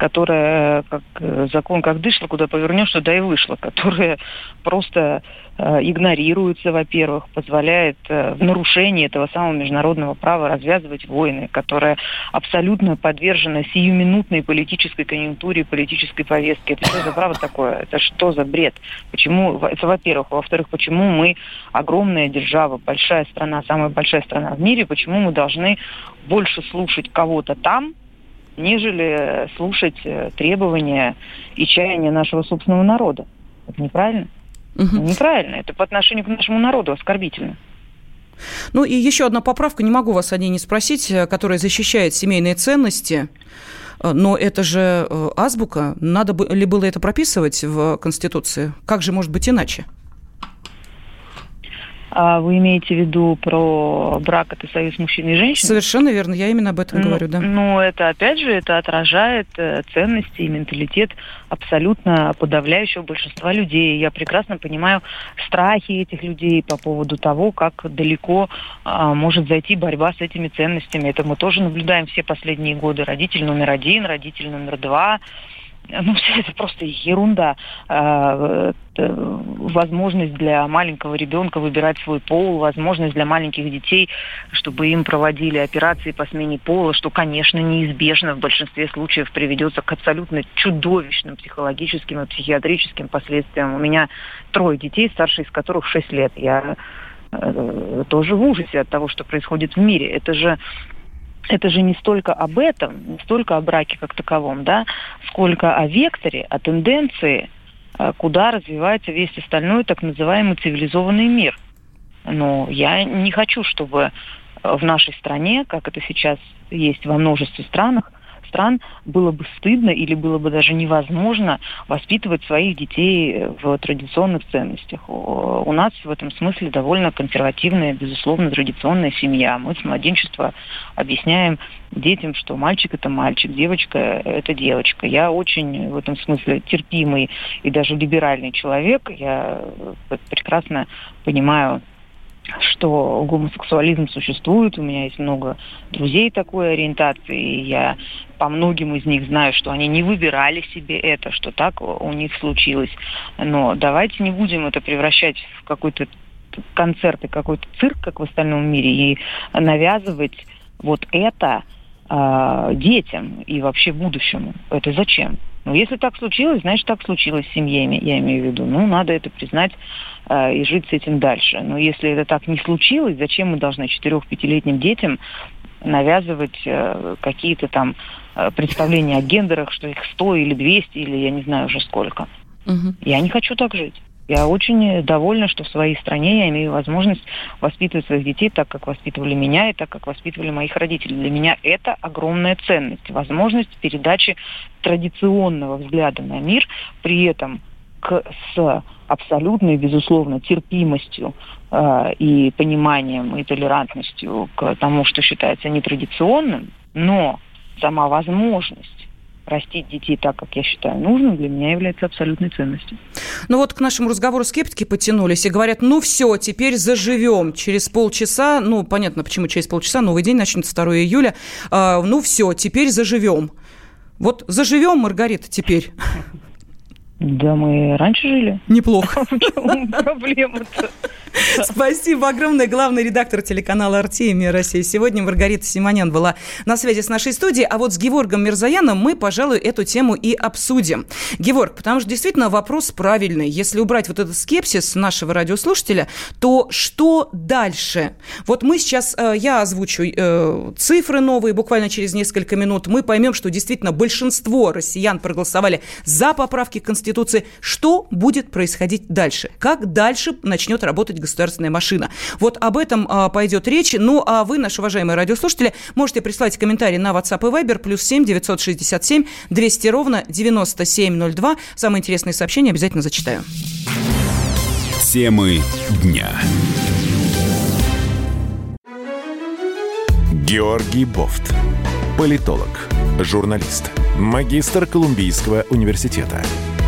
которая как э, закон как дышло, куда повернешь, туда и вышло, которая просто э, игнорируется, во-первых, позволяет э, в нарушении этого самого международного права развязывать войны, которая абсолютно подвержена сиюминутной политической конъюнктуре, политической повестке. Это что за право такое? Это что за бред? Почему? Это во-первых. Во-вторых, почему мы огромная держава, большая страна, самая большая страна в мире, почему мы должны больше слушать кого-то там, нежели слушать э, требования и чаяния нашего собственного народа. Это неправильно. Угу. Неправильно. Это по отношению к нашему народу оскорбительно. Ну и еще одна поправка, не могу вас о ней не спросить, э, которая защищает семейные ценности. Э, но это же э, азбука. Надо ли было это прописывать в Конституции? Как же может быть иначе? А вы имеете в виду про брак это союз мужчины и женщины? Совершенно верно, я именно об этом ну, говорю, да. Ну, это опять же, это отражает э, ценности и менталитет абсолютно подавляющего большинства людей. Я прекрасно понимаю страхи этих людей по поводу того, как далеко а, может зайти борьба с этими ценностями. Это мы тоже наблюдаем все последние годы. Родитель номер один, родитель номер два – ну, все это просто ерунда. А, возможность для маленького ребенка выбирать свой пол, возможность для маленьких детей, чтобы им проводили операции по смене пола, что, конечно, неизбежно в большинстве случаев приведется к абсолютно чудовищным психологическим и психиатрическим последствиям. У меня трое детей, старший из которых 6 лет. Я э, тоже в ужасе от того, что происходит в мире. Это же это же не столько об этом, не столько о браке как таковом, да, сколько о векторе, о тенденции, э, куда развивается весь остальной так называемый цивилизованный мир. Но я не хочу, чтобы в нашей стране, как это сейчас есть во множестве странах, стран было бы стыдно или было бы даже невозможно воспитывать своих детей в традиционных ценностях. У нас в этом смысле довольно консервативная, безусловно, традиционная семья. Мы с младенчества объясняем детям, что мальчик это мальчик, девочка это девочка. Я очень в этом смысле терпимый и даже либеральный человек. Я прекрасно понимаю что гомосексуализм существует, у меня есть много друзей такой ориентации, и я по многим из них знаю, что они не выбирали себе это, что так у них случилось. Но давайте не будем это превращать в какой-то концерт и какой-то цирк, как в остальном мире, и навязывать вот это э, детям и вообще будущему. Это зачем? Ну, если так случилось, значит, так случилось с семьями, я имею в виду. Ну, надо это признать э, и жить с этим дальше. Но если это так не случилось, зачем мы должны четырех-пятилетним детям навязывать э, какие-то там э, представления о гендерах, что их сто или двести или я не знаю уже сколько. Угу. Я не хочу так жить. Я очень довольна, что в своей стране я имею возможность воспитывать своих детей так, как воспитывали меня и так, как воспитывали моих родителей. Для меня это огромная ценность, возможность передачи традиционного взгляда на мир, при этом к, с абсолютной, безусловно, терпимостью э, и пониманием и толерантностью к тому, что считается нетрадиционным, но сама возможность растить детей так, как я считаю нужным, для меня является абсолютной ценностью. Ну вот к нашему разговору скептики потянулись и говорят, ну все, теперь заживем. Через полчаса, ну понятно, почему через полчаса, новый день начнется 2 июля, э, ну все, теперь заживем. Вот заживем, Маргарита, теперь. Да мы раньше жили. Неплохо. Проблема-то. Спасибо огромное. Главный редактор телеканала «Артемия Россия». Сегодня Маргарита Симонян была на связи с нашей студией. А вот с Геворгом Мирзаяном мы, пожалуй, эту тему и обсудим. Геворг, потому что действительно вопрос правильный. Если убрать вот этот скепсис нашего радиослушателя, то что дальше? Вот мы сейчас, э, я озвучу э, цифры новые буквально через несколько минут. Мы поймем, что действительно большинство россиян проголосовали за поправки к Конституции. Что будет происходить дальше? Как дальше начнет работать государственная машина. Вот об этом а, пойдет речь. Ну, а вы, наши уважаемые радиослушатели, можете прислать комментарии на WhatsApp и Viber плюс 7 967 200 ровно 9702. Самые интересные сообщения обязательно зачитаю. Темы дня. Георгий Бофт. Политолог, журналист, магистр Колумбийского университета –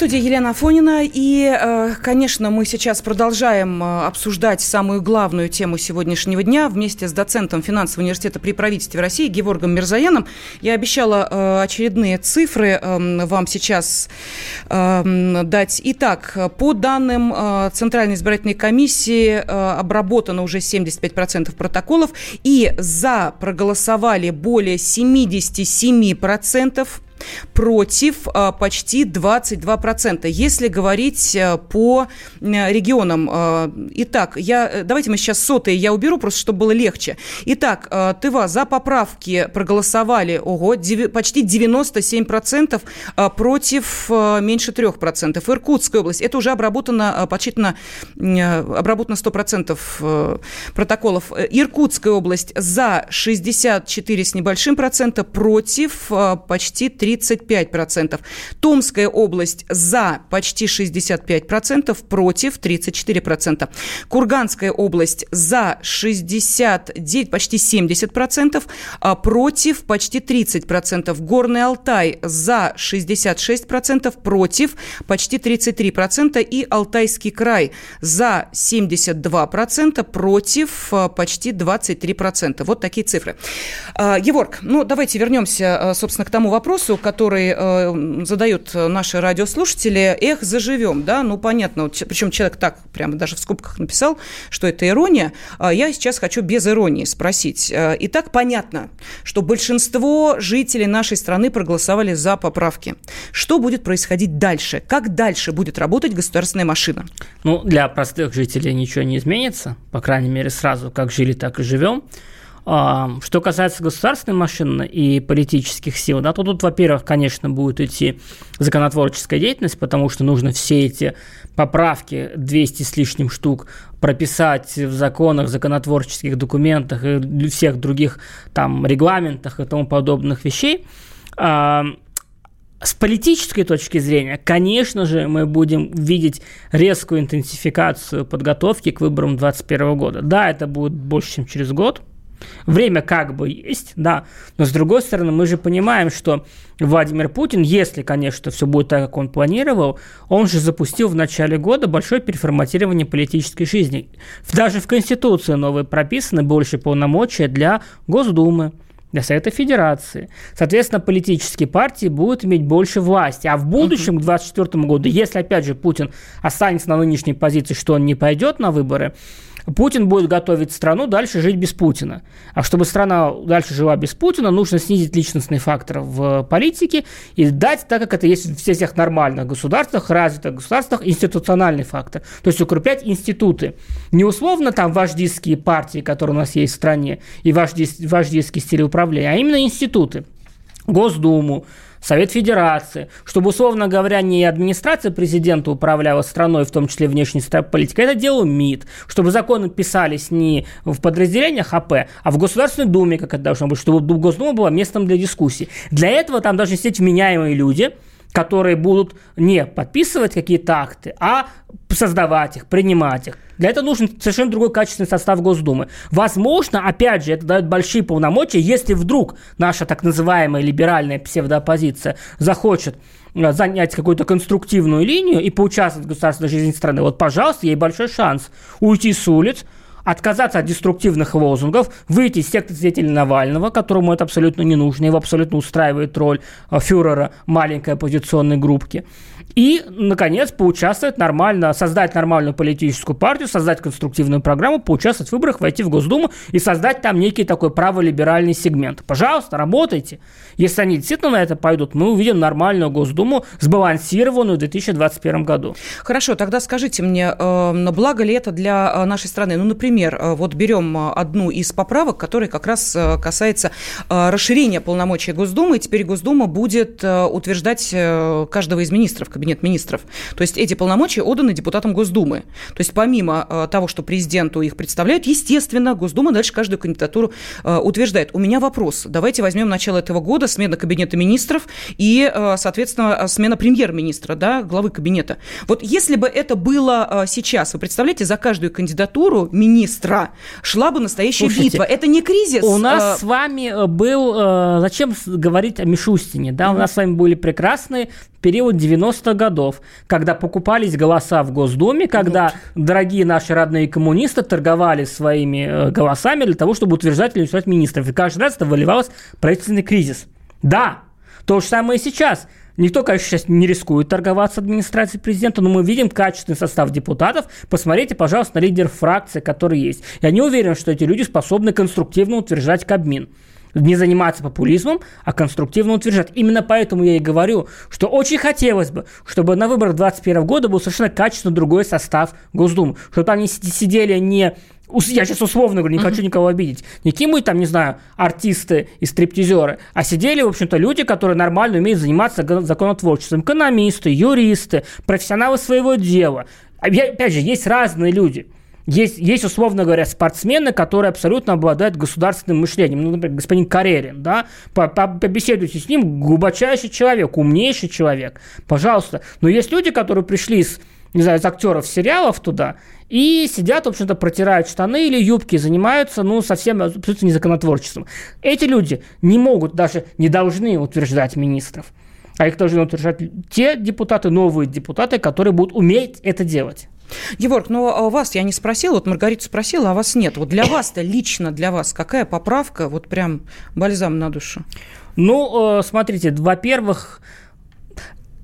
студии Елена Фонина. И, э, конечно, мы сейчас продолжаем э, обсуждать самую главную тему сегодняшнего дня вместе с доцентом финансового университета при правительстве России Геворгом Мирзаяном. Я обещала э, очередные цифры эм, вам сейчас эм, дать. Итак, по данным Центральной избирательной комиссии обработано уже 75% протоколов. И за проголосовали более 77% против а, почти 22%. Если говорить э, по регионам. Э, итак, я, э, давайте мы сейчас сотые я уберу, просто чтобы было легче. Итак, Тыва за поправки проголосовали, ого, почти 97% против меньше 3%. Иркутская область, это уже обработано, подсчитано, обработано 100% протоколов. Иркутская область за 64 с небольшим процента, против почти 3 35%. Томская область за почти 65%, против 34%. Курганская область за 69, почти 70%, а против почти 30%. Горный Алтай за 66%, против почти 33%. И Алтайский край за 72%, против а, почти 23%. Вот такие цифры. А, Еворг, ну давайте вернемся, собственно, к тому вопросу, который э, задают наши радиослушатели, эх, заживем, да, ну, понятно, вот, причем человек так прямо даже в скобках написал, что это ирония, а я сейчас хочу без иронии спросить. Э, итак, понятно, что большинство жителей нашей страны проголосовали за поправки. Что будет происходить дальше? Как дальше будет работать государственная машина? Ну, для простых жителей ничего не изменится, по крайней мере, сразу как жили, так и живем. Что касается государственной машины и политических сил, да, то тут, во-первых, конечно, будет идти законотворческая деятельность, потому что нужно все эти поправки, 200 с лишним штук, прописать в законах, законотворческих документах и всех других там регламентах и тому подобных вещей. С политической точки зрения, конечно же, мы будем видеть резкую интенсификацию подготовки к выборам 2021 года. Да, это будет больше, чем через год, Время как бы есть, да, но с другой стороны мы же понимаем, что Владимир Путин, если, конечно, все будет так, как он планировал, он же запустил в начале года большое переформатирование политической жизни. Даже в Конституции новые прописаны больше полномочия для Госдумы, для Совета Федерации. Соответственно, политические партии будут иметь больше власти. А в будущем, к 2024 году, если, опять же, Путин останется на нынешней позиции, что он не пойдет на выборы, Путин будет готовить страну дальше жить без Путина. А чтобы страна дальше жила без Путина, нужно снизить личностный фактор в политике и дать, так как это есть в всех нормальных государствах, развитых государствах, институциональный фактор. То есть укреплять институты. Не условно там вождистские партии, которые у нас есть в стране, и вождистский стиль управления, а именно институты. Госдуму, Совет Федерации, чтобы, условно говоря, не администрация президента управляла страной, в том числе внешней политикой, это делал МИД, чтобы законы писались не в подразделениях АП, а в Государственной Думе, как это должно быть, чтобы Госдума была местом для дискуссий. Для этого там должны сидеть вменяемые люди – которые будут не подписывать какие-то акты, а создавать их, принимать их. Для этого нужен совершенно другой качественный состав Госдумы. Возможно, опять же, это дает большие полномочия, если вдруг наша так называемая либеральная псевдооппозиция захочет э, занять какую-то конструктивную линию и поучаствовать в государственной жизни страны, вот, пожалуйста, ей большой шанс уйти с улиц, отказаться от деструктивных лозунгов, выйти из секты свидетелей Навального, которому это абсолютно не нужно, его абсолютно устраивает роль э, фюрера маленькой оппозиционной группки. И, наконец, поучаствовать нормально, создать нормальную политическую партию, создать конструктивную программу, поучаствовать в выборах, войти в Госдуму и создать там некий такой праволиберальный сегмент. Пожалуйста, работайте. Если они действительно на это пойдут, мы увидим нормальную Госдуму, сбалансированную в 2021 году. Хорошо, тогда скажите мне, э, благо ли это для э, нашей страны? Ну, например, э, вот берем одну из поправок, которая как раз касается расширения полномочий Госдумы, и теперь Госдума будет утверждать каждого из министров, кабинет министров. То есть эти полномочия отданы депутатам Госдумы. То есть помимо того, что президенту их представляют, естественно, Госдума дальше каждую кандидатуру утверждает. У меня вопрос. Давайте возьмем начало этого года, смена кабинета министров и, соответственно, смена премьер-министра, да, главы кабинета. Вот если бы это было сейчас, вы представляете, за каждую кандидатуру министра шла бы настоящая Слушайте, битва. Это не кризис. У нас э... с вами был, зачем говорить о Мишустине, да, mm-hmm. у нас с вами были прекрасные период 90-х годов, когда покупались голоса в Госдуме, когда вот. дорогие наши родные коммунисты торговали своими голосами для того, чтобы утверждать или утверждать министров. И каждый раз это выливалось правительственный кризис. Да, то же самое и сейчас. Никто, конечно, сейчас не рискует торговаться администрацией президента, но мы видим качественный состав депутатов. Посмотрите, пожалуйста, на лидеров фракции, которые есть. Я не уверен, что эти люди способны конструктивно утверждать Кабмин не заниматься популизмом, а конструктивно утверждать. Именно поэтому я и говорю, что очень хотелось бы, чтобы на выборах 2021 года был совершенно качественно другой состав Госдумы, чтобы там не сидели не я сейчас условно говорю, не хочу никого обидеть, не какие-нибудь там, не знаю, артисты и стриптизеры, а сидели, в общем-то, люди, которые нормально умеют заниматься законотворчеством, экономисты, юристы, профессионалы своего дела. Опять же, есть разные люди. Есть, есть, условно говоря, спортсмены, которые абсолютно обладают государственным мышлением. Ну, например, господин Карерин, да, побеседуйте с ним, глубочайший человек, умнейший человек, пожалуйста. Но есть люди, которые пришли из, не знаю, из актеров сериалов туда, и сидят, в общем-то, протирают штаны или юбки, занимаются, ну, совсем абсолютно незаконотворчеством. Эти люди не могут, даже не должны утверждать министров. А их должны утверждать те депутаты, новые депутаты, которые будут уметь это делать. Егор, ну а вас я не спросила, вот Маргарита спросила, а вас нет. Вот для вас-то, лично для вас, какая поправка, вот прям бальзам на душу? Ну, э, смотрите, во-первых,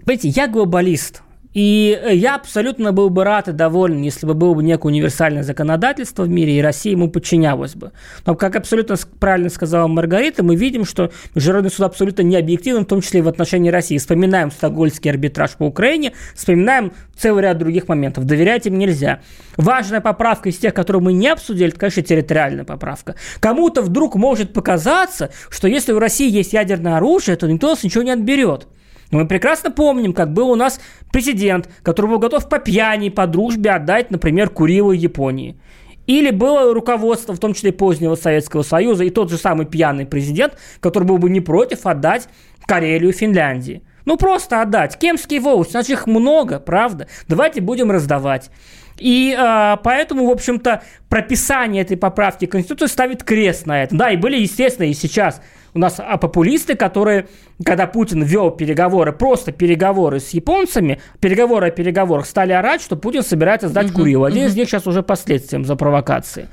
Понимаете, я глобалист. И э, я абсолютно был бы рад и доволен, если бы было бы некое универсальное законодательство в мире, и Россия ему подчинялась бы. Но, как абсолютно правильно сказала Маргарита, мы видим, что Международный суд абсолютно не объективен, в том числе и в отношении России. Вспоминаем Стокгольмский арбитраж по Украине, вспоминаем целый ряд других моментов. Доверять им нельзя. Важная поправка из тех, которые мы не обсудили, это, конечно, территориальная поправка. Кому-то вдруг может показаться, что если у России есть ядерное оружие, то никто нас ничего не отберет. Мы прекрасно помним, как был у нас президент, который был готов по пьяни, по дружбе отдать, например, Курилу Японии. Или было руководство, в том числе позднего Советского Союза, и тот же самый пьяный президент, который был бы не против отдать Карелию Финляндии. Ну, просто отдать. Кемские волости, значит, их много, правда? Давайте будем раздавать. И э, поэтому, в общем-то, прописание этой поправки Конституции ставит крест на это. Да, и были, естественно, и сейчас у нас а популисты, которые, когда Путин вел переговоры, просто переговоры с японцами, переговоры о переговорах, стали орать, что Путин собирается сдать угу, Курилу. Один угу. из них сейчас уже последствием за провокации.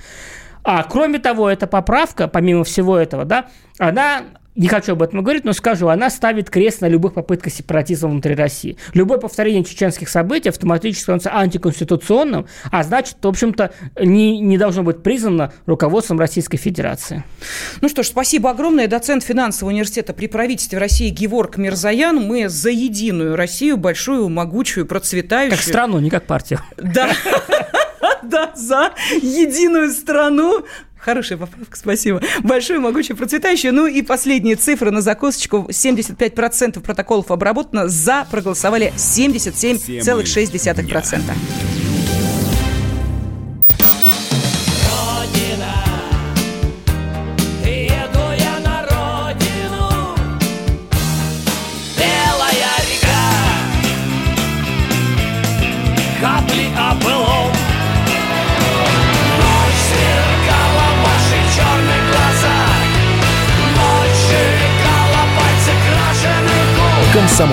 А кроме того, эта поправка, помимо всего этого, да, она не хочу об этом говорить, но скажу, она ставит крест на любых попытках сепаратизма внутри России. Любое повторение чеченских событий автоматически становится антиконституционным, а значит, в общем-то, не, не должно быть признано руководством Российской Федерации. Ну что ж, спасибо огромное. Доцент финансового университета при правительстве России Геворг Мирзаян. Мы за единую Россию, большую, могучую, процветающую. Как страну, не как партию. Да. Да, за единую страну, Хорошая поправка, спасибо. Большое, могучее, процветающее. Ну и последние цифры на закусочку. 75% протоколов обработано, за проголосовали 77,6%.